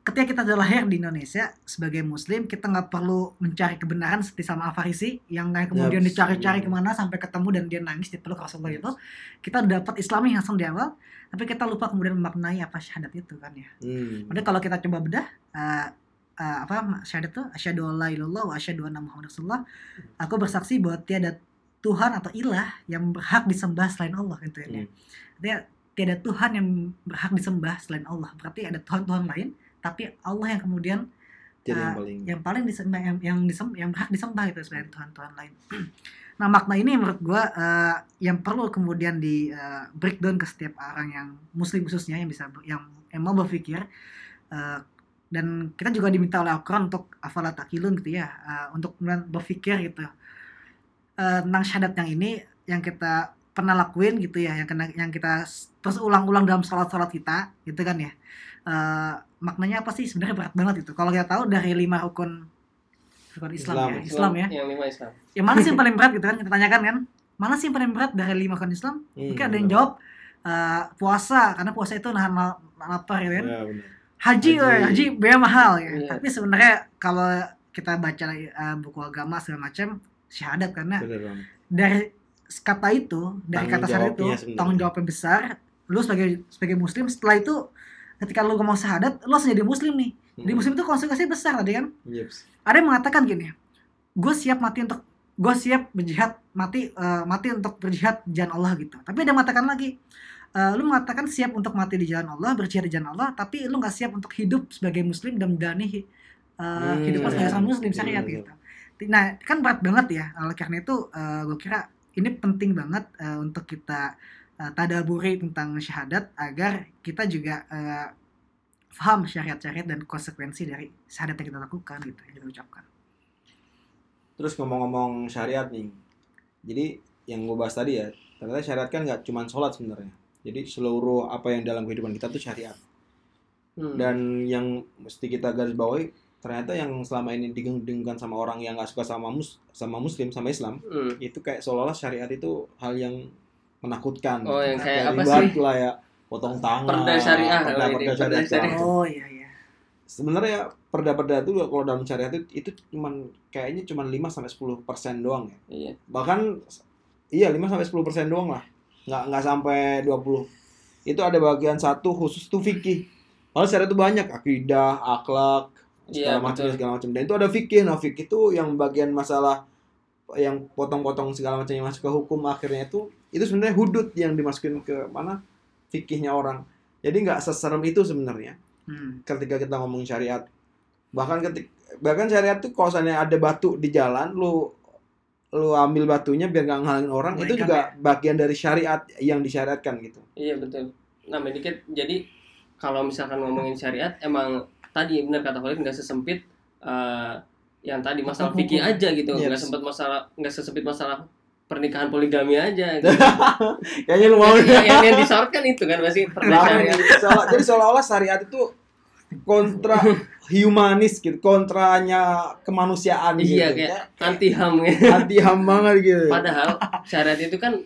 ketika kita sudah lahir di Indonesia sebagai muslim kita nggak perlu mencari kebenaran seperti sama Al-Farisi yang kayak kemudian dicari-cari ke mana sampai ketemu dan dia nangis di peluk Rasulullah itu kita dapat Islami langsung di awal tapi kita lupa kemudian memaknai apa syahadat itu kan ya Hmm. Padahal kalau kita coba bedah eh, eh, apa syahadat itu asyhadu alla ilaha illallah wa asyhadu anna muhammadar rasulullah aku bersaksi bahwa tiada Tuhan atau ilah yang berhak disembah selain Allah gitu ya. Hmm. Artinya tiada Tuhan yang berhak disembah selain Allah. Berarti ada Tuhan-Tuhan lain, tapi Allah yang kemudian Jadi yang paling yang paling disembah yang yang disem, yang berhak disembah itu selain Tuhan-Tuhan lain. (clears throat) nah makna ini menurut gua eh, yang perlu kemudian di eh, breakdown ke setiap orang yang Muslim khususnya yang bisa yang, yang mau berpikir eh, dan kita juga diminta oleh Al-Quran untuk afalat takilun gitu ya eh, untuk kemudian berpikir gitu eh, tentang syahadat yang ini yang kita pernah lakuin gitu ya yang kena yang kita terus ulang-ulang dalam sholat-sholat kita gitu kan ya Eh, maknanya apa sih sebenarnya berat banget itu kalau kita tahu dari lima rukun rukun Islam, Islam. ya Islam ya yang lima Islam yang mana sih yang paling berat gitu kan kita tanyakan kan mana sih yang paling berat dari lima rukun Islam Hmm, mungkin ada yang jawab eh, puasa karena puasa itu nahan la- lapar gitu kan Ya, benar. haji Haji. haji, haji biaya mahal ya Iya. tapi sebenarnya kalau kita baca eh, buku agama segala macam syahadat karena banget. dari kata itu dari Tanggung kata syahadat itu jawabnya sebenarnya. tanggung jawabnya besar lu sebagai sebagai muslim setelah itu ketika lu ngomong syahadat lu harus jadi muslim nih di Hmm. muslim itu konsekuensinya besar tadi kan Yeps. ada yang mengatakan gini gue siap mati untuk gue siap berjihad mati eh, mati untuk berjihad di jalan Allah gitu tapi ada yang mengatakan lagi eh, lu mengatakan siap untuk mati di jalan Allah berjihad di jalan Allah tapi lu nggak siap untuk hidup sebagai muslim dan menjalani uh, Hmm, sebagai iya. seorang muslim syariat Betul, gitu nah kan berat banget ya oleh karena itu gue kira ini penting banget eh, untuk kita eh, tadaburi tentang syahadat agar kita juga eh, paham syariat-syariat dan konsekuensi dari syahadat yang kita lakukan gitu yang kita ucapkan Terus ngomong-ngomong syariat nih. Jadi yang gue bahas tadi ya, ternyata syariat kan nggak cuma sholat sebenarnya. Jadi seluruh apa yang dalam kehidupan kita tuh syariat. Hmm. Dan yang mesti kita garis bawahi, ternyata yang selama ini digenggam sama orang yang nggak suka sama mus sama muslim sama Islam Hmm. itu kayak seolah-olah syariat itu hal yang menakutkan. Oh, yang kayak apa sih? lah ya, potong tangan. Perda syariah, perda, oh, perda perda syariah. syariah. oh iya iya Sebenarnya perda-perda itu kalau dalam syariat itu, itu cuman kayaknya cuman 5 sampai 10 persen doang ya. Iya. bahkan iya 5 sampai 10 persen doang lah nggak nggak sampai 20 itu ada bagian satu khusus tuh fikih kalau syariat itu banyak akidah akhlak segala Iya, macam segala macam dan itu ada fikih nah fikih itu yang bagian masalah yang potong-potong segala macam yang masuk ke hukum akhirnya itu itu sebenarnya hudud yang dimasukin ke mana? Fikihnya orang. Jadi nggak seserem itu sebenarnya. Hmm. ketika kita ngomong syariat. Bahkan ketik bahkan syariat tuh kalau misalnya ada batu di jalan lu lu ambil batunya biar nggak ngalangin orang itu Kebaikan juga bagian dari syariat yang disyariatkan gitu. Iya betul. Nah dikit jadi kalau misalkan ngomongin syariat emang tadi benar kata Khalid nggak sesempit eh, yang tadi masalah fikih aja gitu, Yes. nggak sempat masalah nggak sesempit masalah pernikahan poligami aja. Gitu. (laughs) kayaknya lu mau yang, yang, yang disorotkan itu kan masih perda Nah, syariat. seolah- jadi seolah-olah syariat itu kontra (laughs) humanis gitu kontranya kemanusiaan Iya gitu kayak anti ham gitu. anti ham banget gitu Padahal syariat itu kan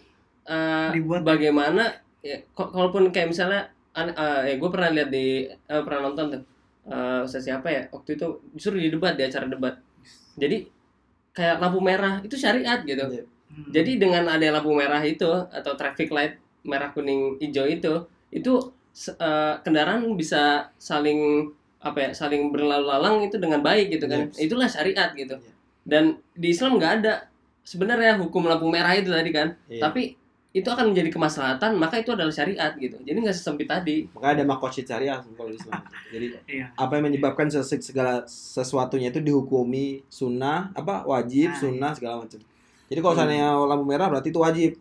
Dibuat. bagaimana ya, kalaupun kayak misalnya an- eh, gue pernah lihat di eh, pernah nonton tuh eh ustaz siapa ya waktu itu justru di debat di acara debat. Jadi kayak lampu merah itu syariat gitu. Iya. Hmm. Jadi dengan ada lampu merah itu atau traffic light merah kuning hijau itu itu eh, kendaraan bisa saling apa ya saling berlalu lalang itu dengan baik gitu kan. Yes. Itulah syariat gitu. Iya. Dan di Islam nggak ada sebenarnya hukum lampu merah itu tadi kan. Iya. Tapi itu akan menjadi kemaslahatan maka itu adalah syariat gitu. Jadi nggak sesempit tadi. makanya ada makosid syariah kalau di Islam jadi Iya. apa yang menyebabkan segala sesuatunya itu dihukumi sunnah apa wajib Nah, sunnah segala macam jadi kalau Hmm. seandainya lampu merah berarti itu wajib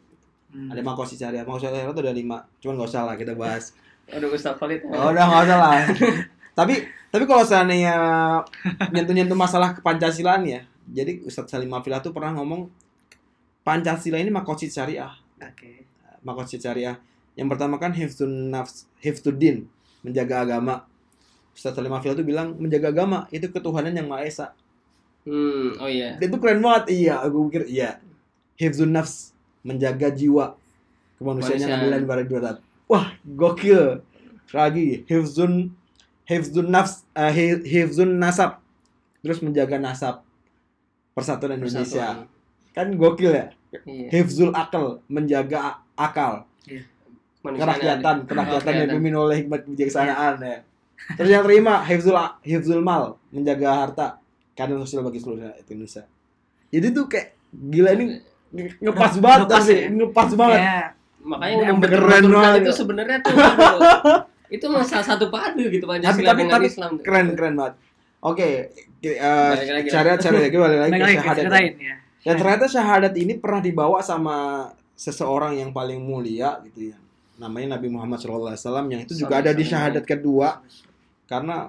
Hmm. ada makosi syariah makosi syariah itu ada lima cuman nggak usah lah kita bahas (laughs) Aduh Ustaz Khalid. oh, udah nggak usah lah (laughs) tapi tapi kalau seandainya nyentuh nyentuh masalah kepancasilaan ya jadi Ustadz Salim Mafilah tuh pernah ngomong Pancasila ini makosid syariah Oke. makosid syariah yang pertama kan hifzun nafs hifzuddin menjaga agama Ustadz Salim Mafilah tuh bilang menjaga agama itu ketuhanan yang maha esa Hmm, oh iya. Dan itu keren banget. Iya, aku pikir iya. Hifzun nafs, menjaga jiwa kemanusiaan yang adil dan beradab. Wah, gokil. Lagi hifzun hifzun nafs, eh, hi- hifzun nasab. Terus menjaga nasab persatuan Indonesia. Persatuan. Kan gokil ya. Iya. Hifzul akal, menjaga akal. Manusia Kerakyatan, kerakyatan yang dipimpin oleh hikmat kebijaksanaan ya. Terus yang terima hifzul hifzul mal, menjaga harta keadaan sosial bagi seluruh Indonesia. Jadi tuh kayak gila ini nge- ngepas banget udah pas tapi ya? ngepas banget. Kayak Makanya Keren membenturkan banget. itu sebenarnya tuh (laughs) itu salah satu padu gitu Tapi Pancasila tapi dengan tapi Islam. keren keren banget. Oke, Balik lagi. syariat syariat lagi balik lagi ke lagi syahadat. ceritain ya. Dan ternyata syahadat ini pernah dibawa sama seseorang yang paling mulia gitu ya. Namanya Nabi Muhammad SAW yang itu juga ada di syahadat kedua karena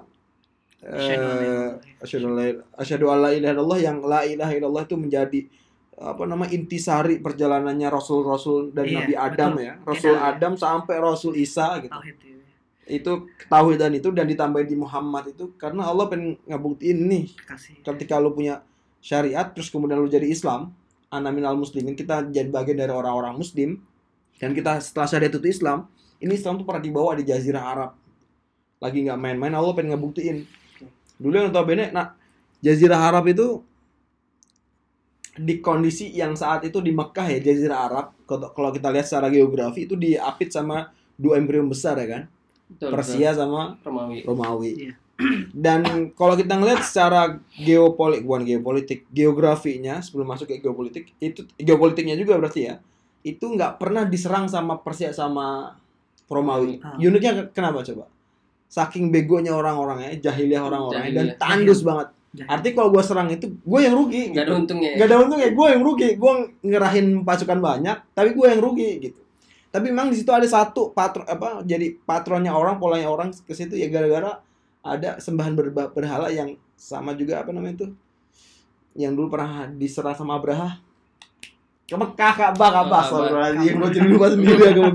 Asyhadu an la eh ilaha illallah yang la ilaha illallah itu menjadi apa nama intisari perjalanannya rasul-rasul dan Iya, Nabi Adam betul. ya. Rasul Beda, ya. Adam sampai Rasul Isa gitu. Tauhid itu. Itu ketauhidan itu dan ditambahin di Muhammad itu karena Allah pengen ngebuktiin nih Kasih. ketika lu punya syariat terus kemudian lu jadi Islam, anaminal muslimin kita jadi bagian dari orang-orang muslim dan kita setelah syahadatul Islam ini Islam tuh pernah dibawa di Jazirah Arab lagi nggak main-main Allah pengen ngebuktiin dulu yang notabene nah Jazirah Arab itu di kondisi yang saat itu di Mekah ya Jazirah Arab kalau kita lihat secara geografi itu diapit sama dua imperium besar ya kan Betul, Persia sama. Romawi. Romawi. Iya. (clears throat) Dan kalau kita ngelihat secara geopolitik, bukan geopolitik, geografinya sebelum masuk ke geopolitik, itu geopolitiknya juga berarti ya, itu nggak pernah diserang sama Persia sama Romawi. Ah. Uniknya ke- kenapa coba? Saking begonya orang-orangnya, jahiliyah orang-orangnya, dan tandus banget. Jadi, Artinya kalau gue serang itu, gue yang rugi. Gak ada gitu. untungnya. ya. Gak ada untungnya, gue yang rugi. Gue ngerahin pasukan banyak, tapi gue yang rugi gitu. Tapi memang di situ ada satu patron apa jadi patronnya orang, polanya orang ke situ ya gara-gara ada sembahan berhala yang sama juga apa namanya itu? Yang dulu pernah diserang sama Abraha. Ke Mekah Ka'bah Ka'bah Ka'bah. Astagfirullahaladzim Gue jadi lupa sendiri ya gue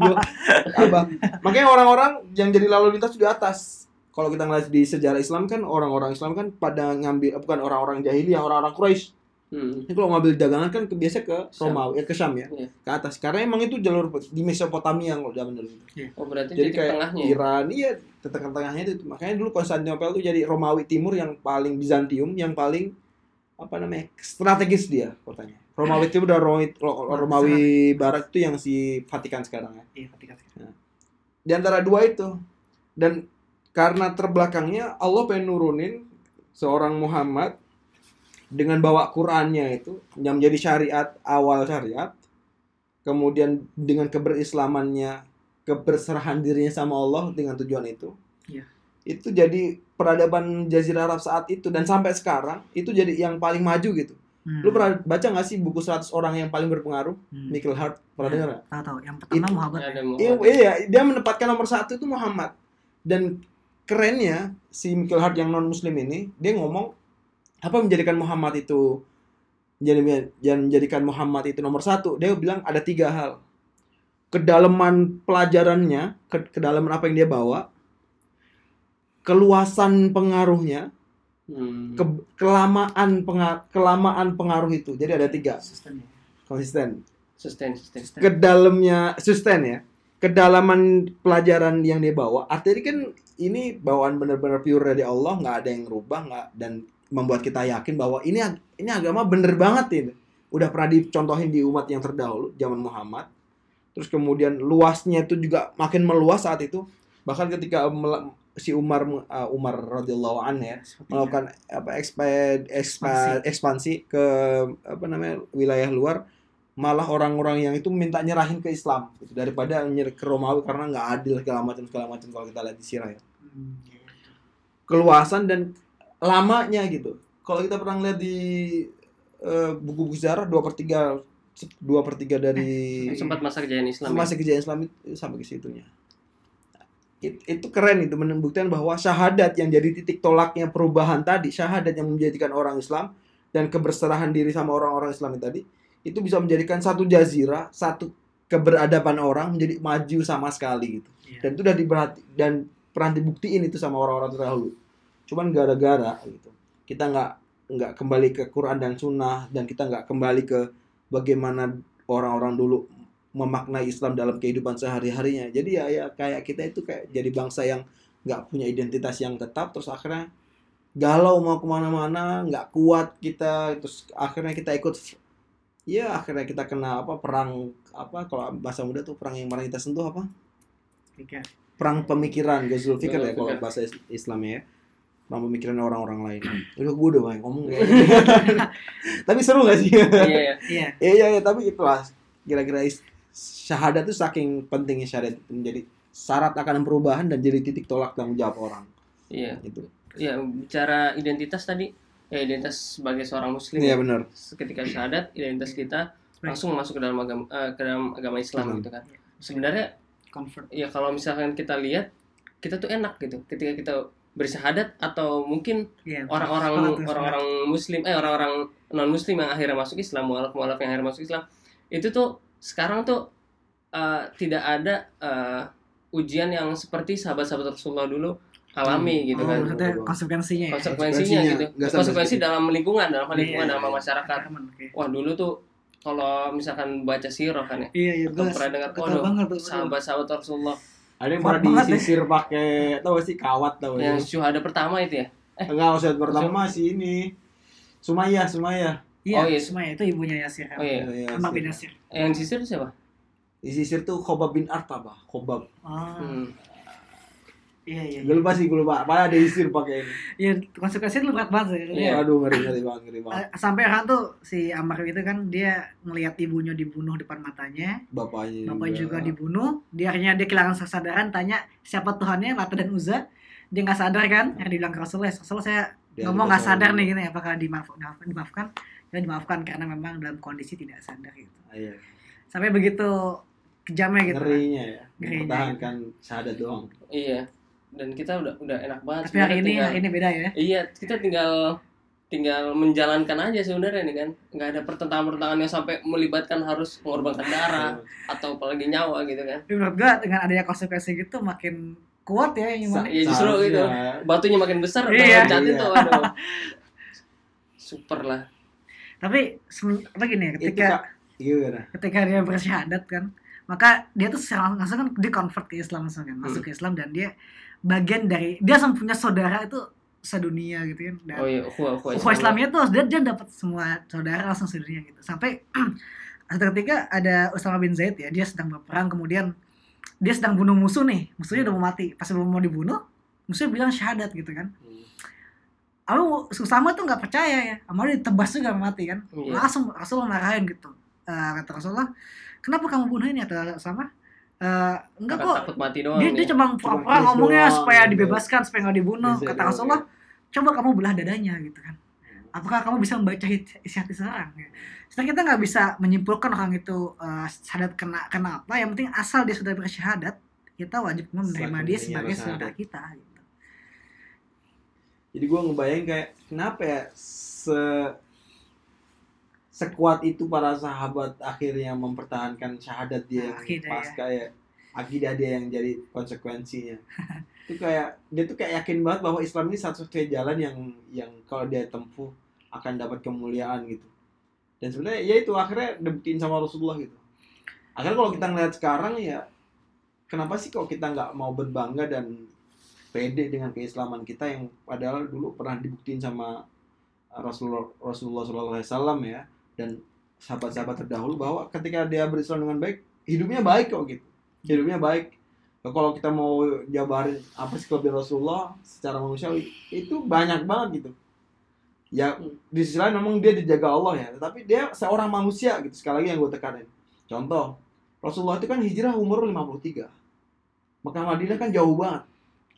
Ka'bah Makanya orang-orang yang jadi lalu lintas di atas Kalau kita ngeliat di sejarah Islam kan Orang-orang Islam kan pada ngambil Bukan orang-orang jahiliyah Orang-orang Quraisy Hmm. ini kalau ngambil dagangan kan biasa ke. Romawi, ya, ke Syam ya, Iya. ke atas. Karena emang itu jalur di Mesopotamia kalau zaman dulu. Oh berarti Jadi kayak tengahnya. ya? Iran, iya, di tengah-tengahnya itu. Makanya dulu Konstantinopel itu jadi Romawi Timur yang paling Bizantium, yang paling apa namanya strategis dia kotanya. Romawi Timur dan Romawi, Romawi Barat itu yang si Vatikan sekarang ya. iya, ketika Di antara dua itu. Dan karena terbelakangnya Allah pengen nurunin seorang Muhammad dengan bawa Qurannya itu yang menjadi syariat awal syariat kemudian dengan keberislamannya keberserahan dirinya sama Allah dengan tujuan itu Iya. itu jadi peradaban Jazirah Arab saat itu dan sampai sekarang itu jadi yang paling maju gitu Hmm. lu pernah baca nggak sih buku 100 orang yang paling berpengaruh Hmm. Michael Hart pernah Ya, dengar nggak? Tahu tahu. Yang pertama Itu- Muhammad. Ya. Iya, iya, dia menempatkan nomor satu itu Muhammad. Dan kerennya si Michael Hart yang non Muslim ini dia ngomong apa menjadikan Muhammad itu yang menjadikan Muhammad itu nomor satu. Dia bilang ada tiga hal. Kedalaman pelajarannya, ke- kedalaman apa yang dia bawa, keluasan pengaruhnya, Hmm. ke- kelamaan penga- kelamaan pengaruh itu. Jadi ada tiga Sistem ya. konsisten. Sustain, sustain. Sistem. ke dalamnya sustain ya kedalaman pelajaran yang dia bawa artinya kan ini bawaan benar-benar pure dari Allah nggak ada yang rubah nggak dan membuat kita yakin bahwa ini ini agama bener banget ini. Udah pernah dicontohin di umat yang terdahulu zaman Muhammad. Terus kemudian luasnya itu juga makin meluas saat itu. Bahkan ketika si Umar uh, Umar radhiyallahu anhu ya melakukan apa eksped, ekspa- ekspansi ke apa namanya wilayah luar malah orang-orang yang itu minta nyerahin ke Islam. Gitu, daripada nyerah ke Romawi karena nggak adil segala macam segala macam kalau kita lihat di sirah ya. Hmm, iya. keluasan dan lamanya gitu kalau kita pernah lihat di eh, buku-buku sejarah dua per tiga dua per tiga dari Sempat masa kejayaan Islam. ya? masa kejayaan Islam itu sampai ke situnya. It- itu keren itu membuktikan bahwa syahadat yang jadi titik tolaknya perubahan tadi, syahadat yang menjadikan orang Islam dan keberserahan diri sama orang-orang Islam itu tadi, itu bisa menjadikan satu jazirah, satu keberadaban orang menjadi maju sama sekali gitu. Iya. Dan itu udah diperhati dan pernah dibuktiin itu sama orang-orang terdahulu. Cuman gara-gara gitu. Kita nggak nggak kembali ke Quran dan Sunnah dan kita nggak kembali ke bagaimana orang-orang dulu memaknai Islam dalam kehidupan sehari-harinya. Jadi ya, ya kayak kita itu kayak jadi bangsa yang nggak punya identitas yang tetap, terus akhirnya galau mau ke mana-mana, nggak kuat kita, terus akhirnya kita ikut, ya akhirnya kita kena apa perang apa kalau masa muda tuh perang yang paling kita sentuh apa? Perang pemikiran, Ghazul Fikr ya kalau bahasa Is- Islamnya ya. Perang pemikiran orang-orang lain. (clears throat) Udah gue udah banyak ngomong kayak (laughs) Tapi seru gak sih? Iya, iya. Iya. Iya iya iya, tapi itulah kira-kira syahadat itu saking pentingnya syahadat itu menjadi syarat akan perubahan dan jadi titik tolak tanggung jawab orang Iya. gitu. Iya, bicara identitas tadi, ya identitas sebagai seorang muslim. Iya ya. benar. Ketika syahadat, identitas kita langsung masuk ke dalam agama eh, ke dalam agama Islam Islam. gitu kan. Sebenarnya Convert. ya kalau misalkan kita lihat kita tuh enak gitu ketika kita bersyahadat atau mungkin Iya. orang-orang sepakat. orang-orang muslim eh orang-orang non muslim yang akhirnya masuk Islam mualaf mualaf yang akhirnya masuk Islam itu tuh sekarang tuh eh, tidak ada eh, ujian yang seperti sahabat-sahabat Rasulullah dulu alami gitu Oh, kan maksudnya konsekuensinya ya. konsekuensinya Konsekuensinya, gitu nggak konsekuensi sedikit. dalam lingkungan dalam lingkungan Iya, dalam iya. masyarakat Aman, oke. wah dulu tuh kalau misalkan baca sirah kan ya Iya iya atau pernah dengar tuh. sahabat-sahabat Rasulullah Ada yang pernah deh. disisir pakai tau gak sih kawat tau yang sih? syuhada pertama itu ya Enggak, maksud pertama masih ini. Sumayyah, Sumayyah. Iya, Oh, iya. semua itu ibunya Yasir. oh iya Iya, sih. bin Yasir. yang sisir siapa Disisir tuh Khobab bin Art apa? Khobab. Oh, hmm. Iya iya. Gue lupa sih, gue lupa. Padahal ada disisir pakai ini. Iya, konsekuensinya lu berat banget sih. Iya. Aduh, ngeri ngeri banget, ngeri banget. Eh, Sampai orang tuh si Ammar itu kan dia ngelihat ibunya dibunuh depan matanya, Bapaknya bapaknya juga dibunuh, dia akhirnya dia kehilangan kesadaran, tanya siapa Tuhannya Lata dan Uzza, dia nggak sadar kan, yang dibilang ke Rasulullah, Rasulullah saya Dia ngomong juga nggak sadar nih gini, apakah dimaaf, dimaaf- dimaafkan? Ya dimaafkan karena memang dalam kondisi tidak sadar gitu. Iya. Sampai begitu kejamnya gitu. kan. Ngerinya ya. Ngerinya Mempertahankan syahadat doang. iya dan kita udah udah enak banget Tapi hari ini tinggal- hari ini beda ya. iya kita tinggal tinggal menjalankan aja sebenarnya nih kan nggak ada pertentangan-pertentangan yang sampai melibatkan harus mengorbankan darah atau apalagi nyawa gitu kan Tapi menurut gua dengan adanya konsekuensi gitu makin kuat ya yang gimana? ya justru Seharusnya. gitu batunya makin besar Iya. loncatin Iya. tuh aduh (laughs) super lah Tapi apa gini ya, Itu ketika kak, gimana? ketika dia bersyahadat kan maka dia tuh secara langsung kan dia convert ke Islam langsung kan masuk ke Islam dan dia bagian dari dia punya saudara itu sedunia gitu kan dan oh iya ukhuwah ukhuwah ukhuwah Islamnya tuh dia dia dapat semua saudara langsung sedunia gitu sampai (clears throat) satu ketika ada Usama bin Zaid ya dia sedang berperang kemudian dia sedang bunuh musuh nih musuhnya udah mau mati pas belum mau dibunuh musuhnya bilang syahadat gitu kan Lalu Usama tuh nggak percaya ya, dia ditebas juga mati kan. Iya. Langsung Rasul marahin gitu. Eh, kata Rasulullah, kenapa kamu bunuh ini atau sama? Eh, enggak kok. takut mati doang Dia, dia cuma pura-pura ngomongnya doang, supaya gitu. dibebaskan supaya nggak dibunuh. Please Kata Rasulullah, coba kamu belah dadanya gitu kan. Apakah kamu bisa membaca isi hati seseorang? Ya. Sedangkan kita nggak bisa menyimpulkan orang itu eh, syahadat kena kenapa. Yang penting asal dia sudah bersyahadat, kita wajib menerima dia sebagai saudara kita. Gitu. Jadi gue ngebayang kayak kenapa ya se sekuat itu para sahabat akhirnya mempertahankan syahadat dia Akidah, pasca ya. akidah dia yang jadi konsekuensinya. (laughs) Itu kayak dia tuh kayak yakin banget bahwa Islam ini satu-satunya jalan yang yang kalau dia tempuh akan dapat kemuliaan gitu. Dan sebenarnya ya itu akhirnya dibuktiin sama Rasulullah gitu. Akhirnya kalau kita ngeliat sekarang ya kenapa sih kok kita nggak mau berbangga dan pede dengan keislaman kita yang padahal dulu pernah dibuktiin sama Rasulullah Rasulullah SAW ya dan sahabat-sahabat terdahulu bahwa ketika dia berislam dengan baik hidupnya baik kok gitu. Hidupnya baik. Nah, kalau kita mau jabarin apa sih kelebihan Rasulullah secara manusiawi itu banyak banget gitu. Ya di sisi lain memang dia dijaga Allah ya tetapi dia seorang manusia gitu sekali lagi yang gue tekanin. Contoh Rasulullah itu kan hijrah umur 53 Mekah Madinah kan jauh banget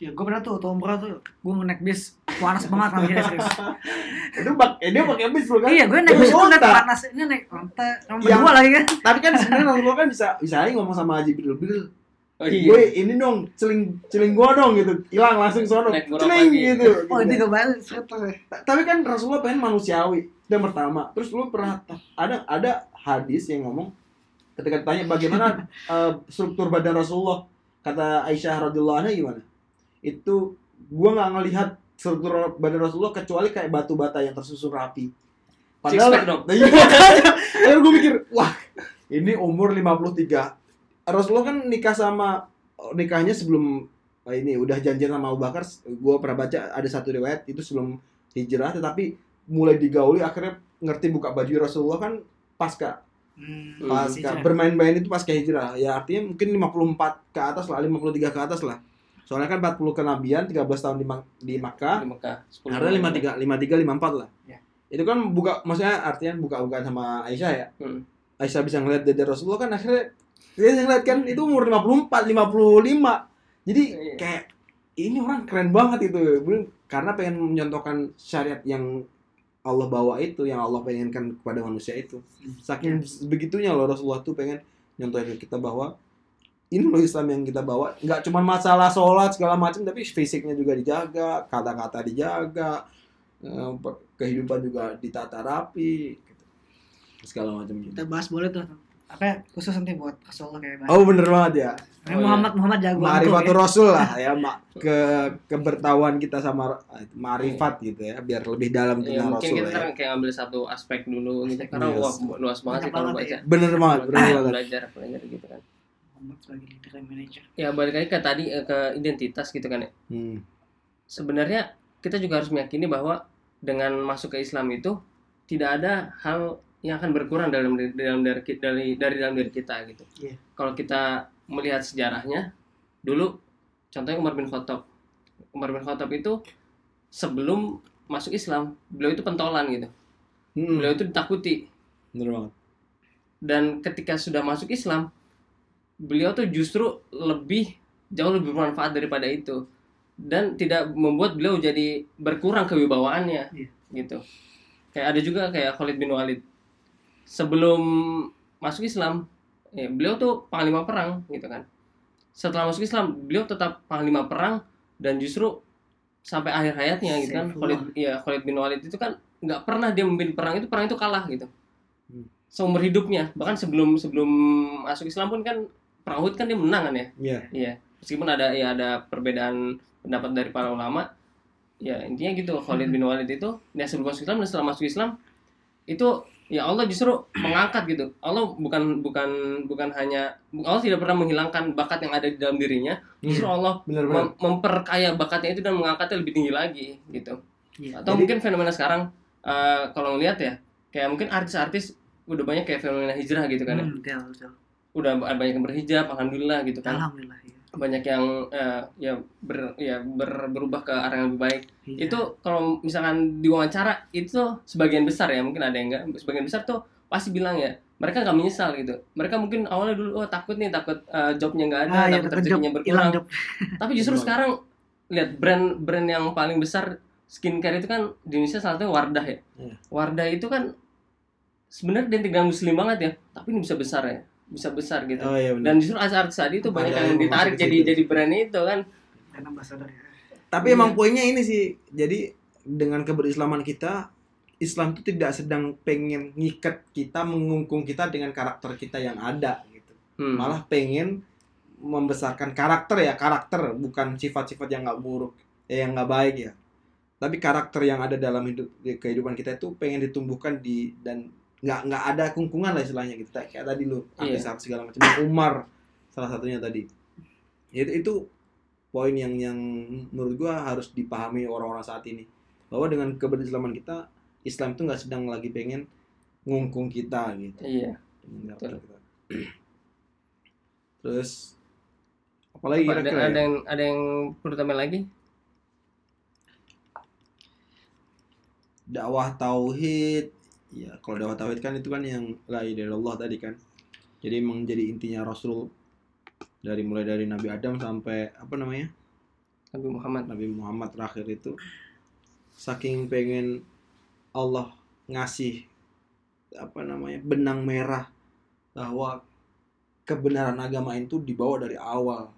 Ya gue pernah tuh, umroh tuh, gue naik bis panas banget akhirnya serius. (laughs) itu bak eh, dia pakai bis bro kan? Iya, gue naik bis itu naik panas, ini naik onta, Yang- berdua lagi kan. tapi kan sebenarnya Rasulullah kan bisa bisa aja ngomong sama Jibril Jibril oh iya. Gue ini dong celing celing gua dong gitu. Hilang langsung sono. Celing lagi. gitu. Oh, itu gue balik, seret tuh. Ta- tapi kan Rasulullah pengen manusiawi yang pertama. Terus lu pernah ada ada hadis yang ngomong ketika ditanya bagaimana (laughs) eh, struktur badan Rasulullah kata Aisyah radhiyallahu anha gimana itu gua nggak ngelihat struktur badan Rasulullah kecuali kayak batu bata yang tersusun rapi Six pack dong. (laughs) Iya, gue mikir, wah, ini umur 53. Rasulullah kan nikah sama nikahnya sebelum eh, ini udah janjian sama Abu Bakar. Gue pernah baca ada satu riwayat itu sebelum hijrah, tetapi mulai digauli akhirnya ngerti buka baju Rasulullah kan pasca Hmm, pasca hijrah. bermain-main itu pasca hijrah. Ya artinya mungkin 54 ke atas lah, 53 ke atas lah. Soalnya kan 40 kenabian, 13 tahun di, Mak- di Makkah, di Mekah 10 Harusnya lima tiga, lima tiga, lima empat lah. Ya. Itu kan buka, maksudnya artinya buka-bukaan sama Aisyah ya. Hmm. Aisyah bisa ngeliat dari Rasulullah kan akhirnya dia bisa ngeliat kan itu umur 54, 55. Jadi Iya. kayak ini orang keren banget itu. Karena pengen mencontohkan syariat yang Allah bawa itu, yang Allah pengenkan kepada manusia itu. Saking begitunya loh Rasulullah tuh pengen nyontohin kita bahwa ini loh Islam yang kita bawa nggak cuma masalah sholat segala macam tapi fisiknya juga dijaga kata-kata dijaga eh, kehidupan juga ditata rapi gitu. segala macam gitu Kita bahas boleh tuh apa ya, khusus nanti buat Rasulullah kayak Oh bener banget ya. Oh, iya. Muhammad Muhammad jago Ma'rifatul Rasul lah ya, mak ke kebertahuan kita sama eh, ma'rifat gitu ya, biar lebih dalam ya tentang mungkin Rasul kita ya. kan kayak ambil satu aspek dulu gitu karena Yes. luas banget sih kalau baca ya. Bener banget, bener banget. belajar belajar gitu kan Sebagai leader dan manager. ya balik lagi ke tadi eh, ke identitas gitu kan ya Hmm. sebenarnya kita juga harus meyakini bahwa dengan masuk ke Islam itu tidak ada hal yang akan berkurang dalam diri- dalam dari dari dari dalam diri kita gitu. Iya. Kalau kita melihat sejarahnya dulu contohnya Umar bin Khattab. Umar bin Khattab itu sebelum masuk Islam, beliau itu pentolan gitu. Hmm, Beliau itu ditakuti bener banget. dan ketika sudah masuk Islam, beliau tuh justru lebih jauh lebih bermanfaat daripada itu dan tidak membuat beliau jadi berkurang kewibawaannya Iya. gitu. Kayak ada juga kayak Khalid bin Walid. Sebelum masuk Islam, ya, beliau tuh panglima perang gitu kan. Setelah masuk Islam, beliau tetap panglima perang dan justru sampai akhir hayatnya gitu kan. Khalid ya Khalid bin Walid itu kan nggak pernah dia memimpin perang itu perang itu kalah gitu. Hmm. Seumur hidupnya, bahkan sebelum sebelum masuk Islam pun kan perang Uhud kan dia menang kan ya. Iya. Iya, meskipun ada ya ada perbedaan pendapat dari para ulama, ya intinya gitu Khalid bin Walid itu dia sebelum masuk Islam dan setelah masuk Islam itu ya Allah justru mengangkat gitu. Allah bukan bukan bukan hanya Allah tidak pernah menghilangkan bakat yang ada di dalam dirinya, justru Allah Bener banget. mem- memperkaya bakatnya itu dan mengangkatnya lebih tinggi lagi gitu. Iya. Atau Jadi- mungkin fenomena sekarang eh, kalau ngelihat ya, kayak mungkin artis-artis udah banyak kayak fenomena hijrah gitu kan ya. Hmm, betul, betul. Udah banyak yang berhijab, alhamdulillah gitu kan Alhamdulillah ya. banyak yang eh, ya ber ya ber- berubah ke arah yang lebih baik Iya. itu kalau misalkan diwawancara itu sebagian besar ya mungkin ada yang enggak sebagian besar tuh pasti bilang ya mereka nggak menyesal gitu mereka mungkin awalnya dulu oh takut nih takut eh, jobnya nggak ada ah, ya, takut job, rezekinya berkurang job. (laughs) tapi justru sekarang lihat brand brand yang paling besar skincare itu kan di Indonesia salah satunya Wardah ya Iya. Wardah itu kan sebenarnya identik muslim banget ya tapi ini bisa besar ya bisa besar gitu Oh iya bener. dan justru artis-artis tadi itu banyak yang ditarik jadi situ. jadi brand itu kan ambassador ya. Tapi Iya. emang poinnya ini sih. Jadi dengan keberislaman kita, Islam itu tidak sedang pengen ngikat kita, mengungkung kita dengan karakter kita yang ada gitu. Hmm. Malah pengen membesarkan karakter ya, karakter bukan sifat-sifat yang nggak buruk, eh, yang nggak baik ya. Tapi karakter yang ada dalam hidup kehidupan kita itu pengen ditumbuhkan di dan nggak nggak ada kungkungan lah istilahnya gitu. Kayak tadi lu Iya. artis segala macam. Umar salah satunya tadi. Itu itu poin yang yang menurut gua harus dipahami orang-orang saat ini bahwa dengan keberislaman kita Islam itu nggak sedang lagi pengen ngungkung kita gitu Iya. kita. terus apalagi Apa, ada, kira-kira ada ya? yang ada yang perlu tambah lagi? dakwah tauhid ya kalau dakwah tauhid kan itu kan yang la ilaha illallah tadi kan jadi emang jadi intinya Rasul dari mulai dari Nabi Adam sampai apa namanya Nabi Muhammad. Nabi Muhammad terakhir itu saking pengen Allah ngasih apa namanya benang merah bahwa kebenaran agama itu dibawa dari awal.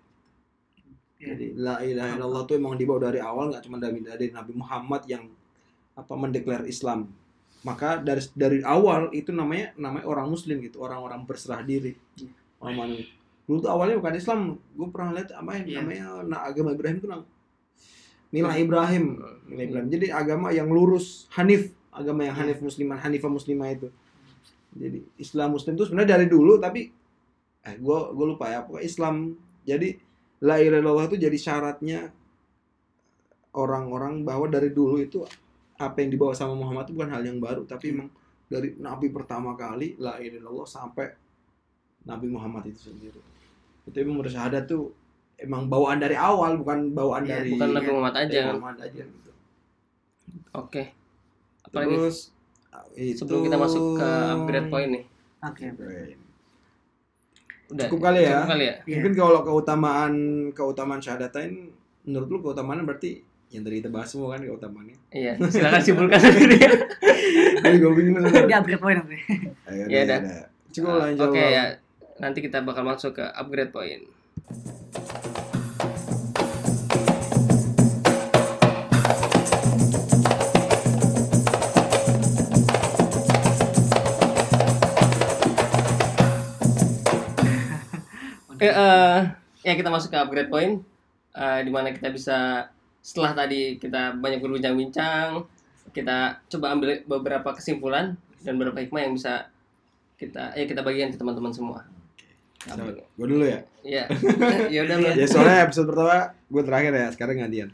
Iya. Jadi la ilaha illallah itu emang dibawa dari awal nggak cuma dari, dari Nabi Muhammad yang apa mendeklar Islam. Maka dari dari awal itu namanya namanya orang muslim gitu, orang-orang berserah diri. Orang mana dulu tuh awalnya bukan Islam. Gue pernah lihat apa yang Iya. namanya nah, agama Ibrahim namanya Milah Ibrahim. Milah Ibrahim. Jadi agama yang lurus, Hanif, agama yang Iya. Hanif musliman, Hanifah muslimah itu. Jadi Islam muslim itu sebenarnya dari dulu tapi eh gue gue lupa ya pokoknya Islam jadi la ilaha illallah itu jadi syaratnya orang-orang bahwa dari dulu itu apa yang dibawa sama Muhammad itu bukan hal yang baru tapi emang dari nabi pertama kali la ilaha illallah sampai Nabi Muhammad itu sendiri itu emang bersyahadat tuh emang bawaan dari awal bukan bawaan Iya, dari Bukan Nabi Muhammad aja. Muhammad aja gitu. Oke. Apalagi terus itu sebelum kita masuk ke upgrade point nih. Oke. Udah. Cukup kali ya? Cukup kali ya. Iya. Mungkin kalau keutamaan keutamaan syahadatain menurut lu keutamaannya berarti yang tadi kita bahas semua kan keutamaannya. Iya. Silakan simpulkan sendiri ya. Ayo gue bingung Di upgrade point nanti. Ayo, Iya, dah, dah. dah. Cukup lah insya Oke ya. Nanti kita bakal masuk ke upgrade point. (laughs) Eh, eh, ya kita masuk ke upgrade point eh, di mana kita bisa setelah tadi kita banyak berbincang-bincang kita coba ambil beberapa kesimpulan dan beberapa hikmah yang bisa kita ya kita bagikan ke teman-teman semua. Gue dulu ya. Ya, (laughs) ya udah. Ya soalnya episode pertama gue terakhir ya, sekarang gantian.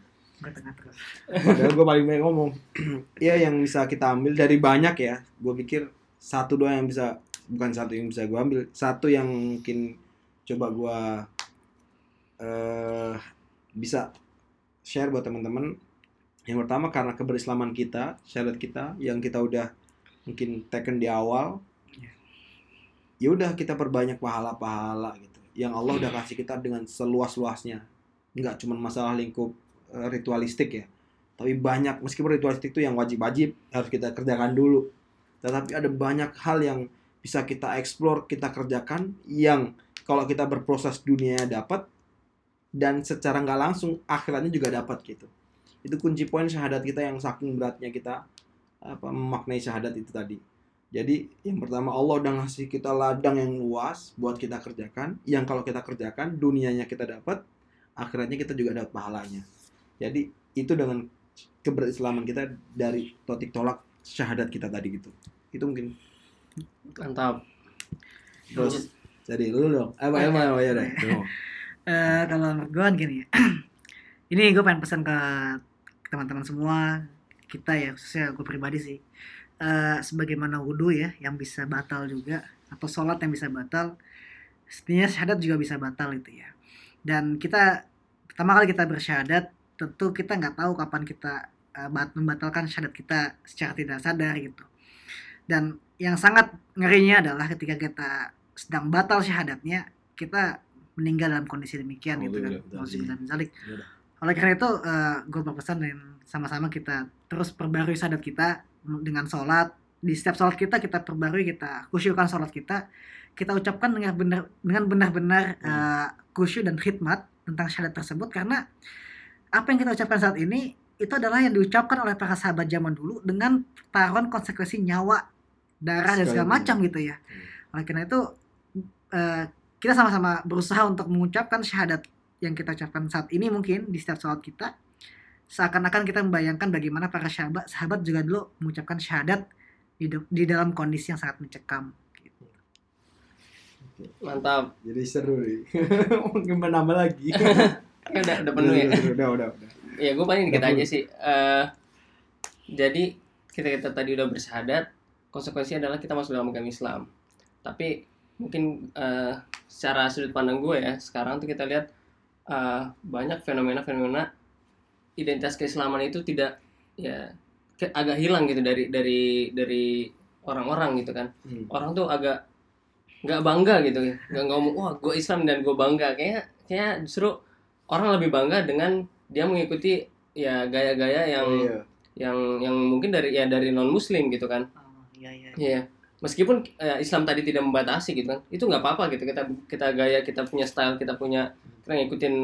Padahal gue paling banyak ngomong. (clears throat) Iya yang bisa kita ambil dari banyak ya. Gue pikir satu doang yang bisa bukan satu yang bisa gue ambil, satu yang mungkin coba gue eh bisa share buat teman-teman. Yang pertama karena keberislaman kita, syariat kita yang kita udah mungkin taken di awal. Ya udah kita perbanyak pahala-pahala gitu. Yang Allah udah kasih kita dengan seluas-luasnya. Enggak cuma masalah lingkup eh, ritualistik ya tapi banyak meskipun ritualistik itu yang wajib-wajib harus kita kerjakan dulu tetapi ada banyak hal yang bisa kita explore kita kerjakan yang kalau kita berproses dunia dapat dan secara nggak langsung akhiratnya juga dapat gitu itu kunci poin syahadat kita yang saking beratnya kita apa memaknai syahadat itu tadi jadi yang pertama Allah udah ngasih kita ladang yang luas buat kita kerjakan yang kalau kita kerjakan dunianya kita dapat akhiratnya kita juga dapat pahalanya jadi itu dengan keberislaman kita dari totik tolak syahadat kita tadi gitu. Itu mungkin. Mantap. Terus jadi lu dong. Apa apa apa ya deh. Lu. Eh, kalau gue gini (clears throat) ini gue pengen pesan ke teman-teman semua kita ya khususnya gue pribadi sih. Eh, sebagaimana wudhu ya yang bisa batal juga atau sholat yang bisa batal setidaknya syahadat juga bisa batal itu ya. Dan kita pertama kali kita bersyahadat tentu kita nggak tahu kapan kita bat- membatalkan syahadat kita secara tidak sadar gitu. Dan yang sangat ngerinya adalah ketika kita sedang batal syahadatnya kita meninggal dalam kondisi demikian gitu kan zalik. Ya udah. oleh karena itu gue berpesan dan sama-sama kita terus perbarui syahadat kita dengan sholat. Di setiap sholat kita kita perbarui kita khusyukkan sholat kita. Kita ucapkan dengan benar dengan benar-benar eh, khusyuk dan khidmat tentang syahadat tersebut. Karena apa yang kita ucapkan saat ini itu adalah yang diucapkan oleh para sahabat zaman dulu dengan taruhan konsekuensi nyawa darah dan segala macam. gitu ya. Oleh karena itu eh, kita sama-sama berusaha untuk mengucapkan syahadat yang kita ucapkan saat ini mungkin di setiap sholat kita seakan-akan kita membayangkan bagaimana para sahabat sahabat juga dulu mengucapkan syahadat di, di dalam kondisi yang sangat mencekam gitu. Mantap. Jadi seru nih. (laughs) Mungkin menambah lagi. (laughs) Ya udah udah penuh ya. Udah, udah, udah, udah. Ya gue paling dikit aja sih. Eh, jadi kita kita tadi udah bersyahadat, konsekuensinya adalah kita masuk dalam agama Islam. Tapi mungkin eh, secara sudut pandang gue ya, sekarang tuh kita lihat eh, banyak fenomena-fenomena identitas keislaman itu tidak ya ke- agak hilang gitu dari dari dari orang-orang gitu kan. Hmm. Orang tuh agak nggak bangga gitu, nggak ngomong wah gue Islam dan gue bangga. Kayak kayak justru orang lebih bangga dengan dia mengikuti ya gaya-gaya yang Oh, iya. yang yang mungkin dari ya dari non muslim gitu kan Oh, iya iya. Iya meskipun eh, Islam tadi tidak membatasi gitu kan itu nggak apa-apa gitu. Kita kita gaya kita punya style kita punya kita ngikutin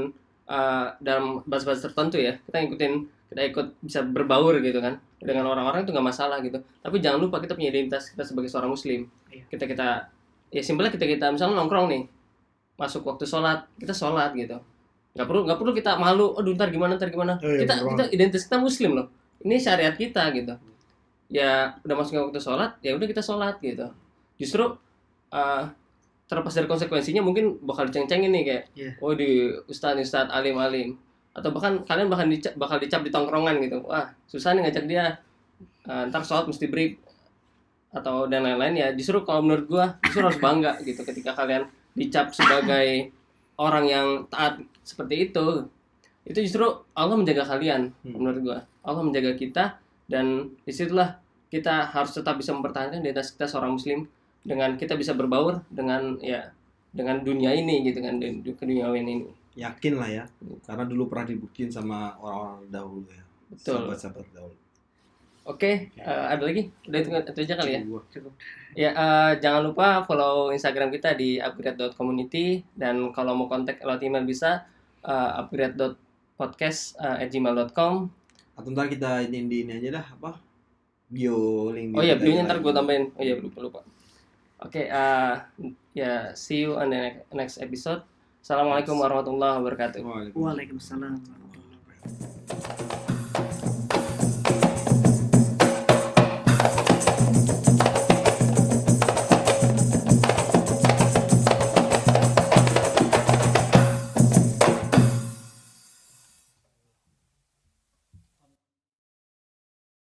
eh, dalam batas-batas tertentu ya. Kita ngikutin kita ikut bisa berbaur gitu kan. Dengan orang-orang itu nggak masalah gitu. Tapi jangan lupa kita punya identitas kita sebagai seorang muslim. Iya. kita kita ya simpelnya kita kita misalnya nongkrong nih masuk waktu sholat kita sholat gitu. Nggak perlu nggak perlu kita malu aduh ntar gimana ntar gimana. Oh iya, kita bener kita identitas kita muslim loh. Ini syariat kita gitu ya udah masuk waktu sholat ya udah kita sholat gitu. Justru eh, terlepas dari konsekuensinya mungkin bakal diceng-cengin nih kayak Iya. oh di ustadz ustadz alim alim. Atau bahkan kalian bahkan dicap, bakal dicap di tongkrongan gitu. Wah susah nih ngajak dia. Eh, ntar sholat mesti break. Atau dan lain-lain ya justru kalau menurut gua justru harus bangga gitu ketika kalian dicap sebagai orang yang taat seperti itu. Itu justru Allah menjaga kalian Hmm. menurut gua. Allah menjaga kita dan di situlah kita harus tetap bisa mempertahankan identitas kita seorang muslim dengan kita bisa berbaur dengan ya dengan dunia ini gitu kan dan keduniawian ini Yakin lah ya. Karena dulu pernah dibuktiin sama orang-orang dahulu ya. betul Sahabat-sahabat dahulu. oke eh, ada lagi udah itu, itu aja kali ya Gua. Ya, eh, jangan lupa follow Instagram kita di upgrade.community dan kalau mau kontak lewat email bisa uh, upgrade.podcast@gmail.com. Atau ntar kita ini di ini aja dah apa? Bio link Oh iya, bio ntar gue tambahin. Oh iya, lupa lupa. Oke, eh, ya see you on the ne- next episode. Assalamualaikum warahmatullahi wabarakatuh. Waalaikumsalam. Waalaikumsalam warahmatullahi wabarakatuh.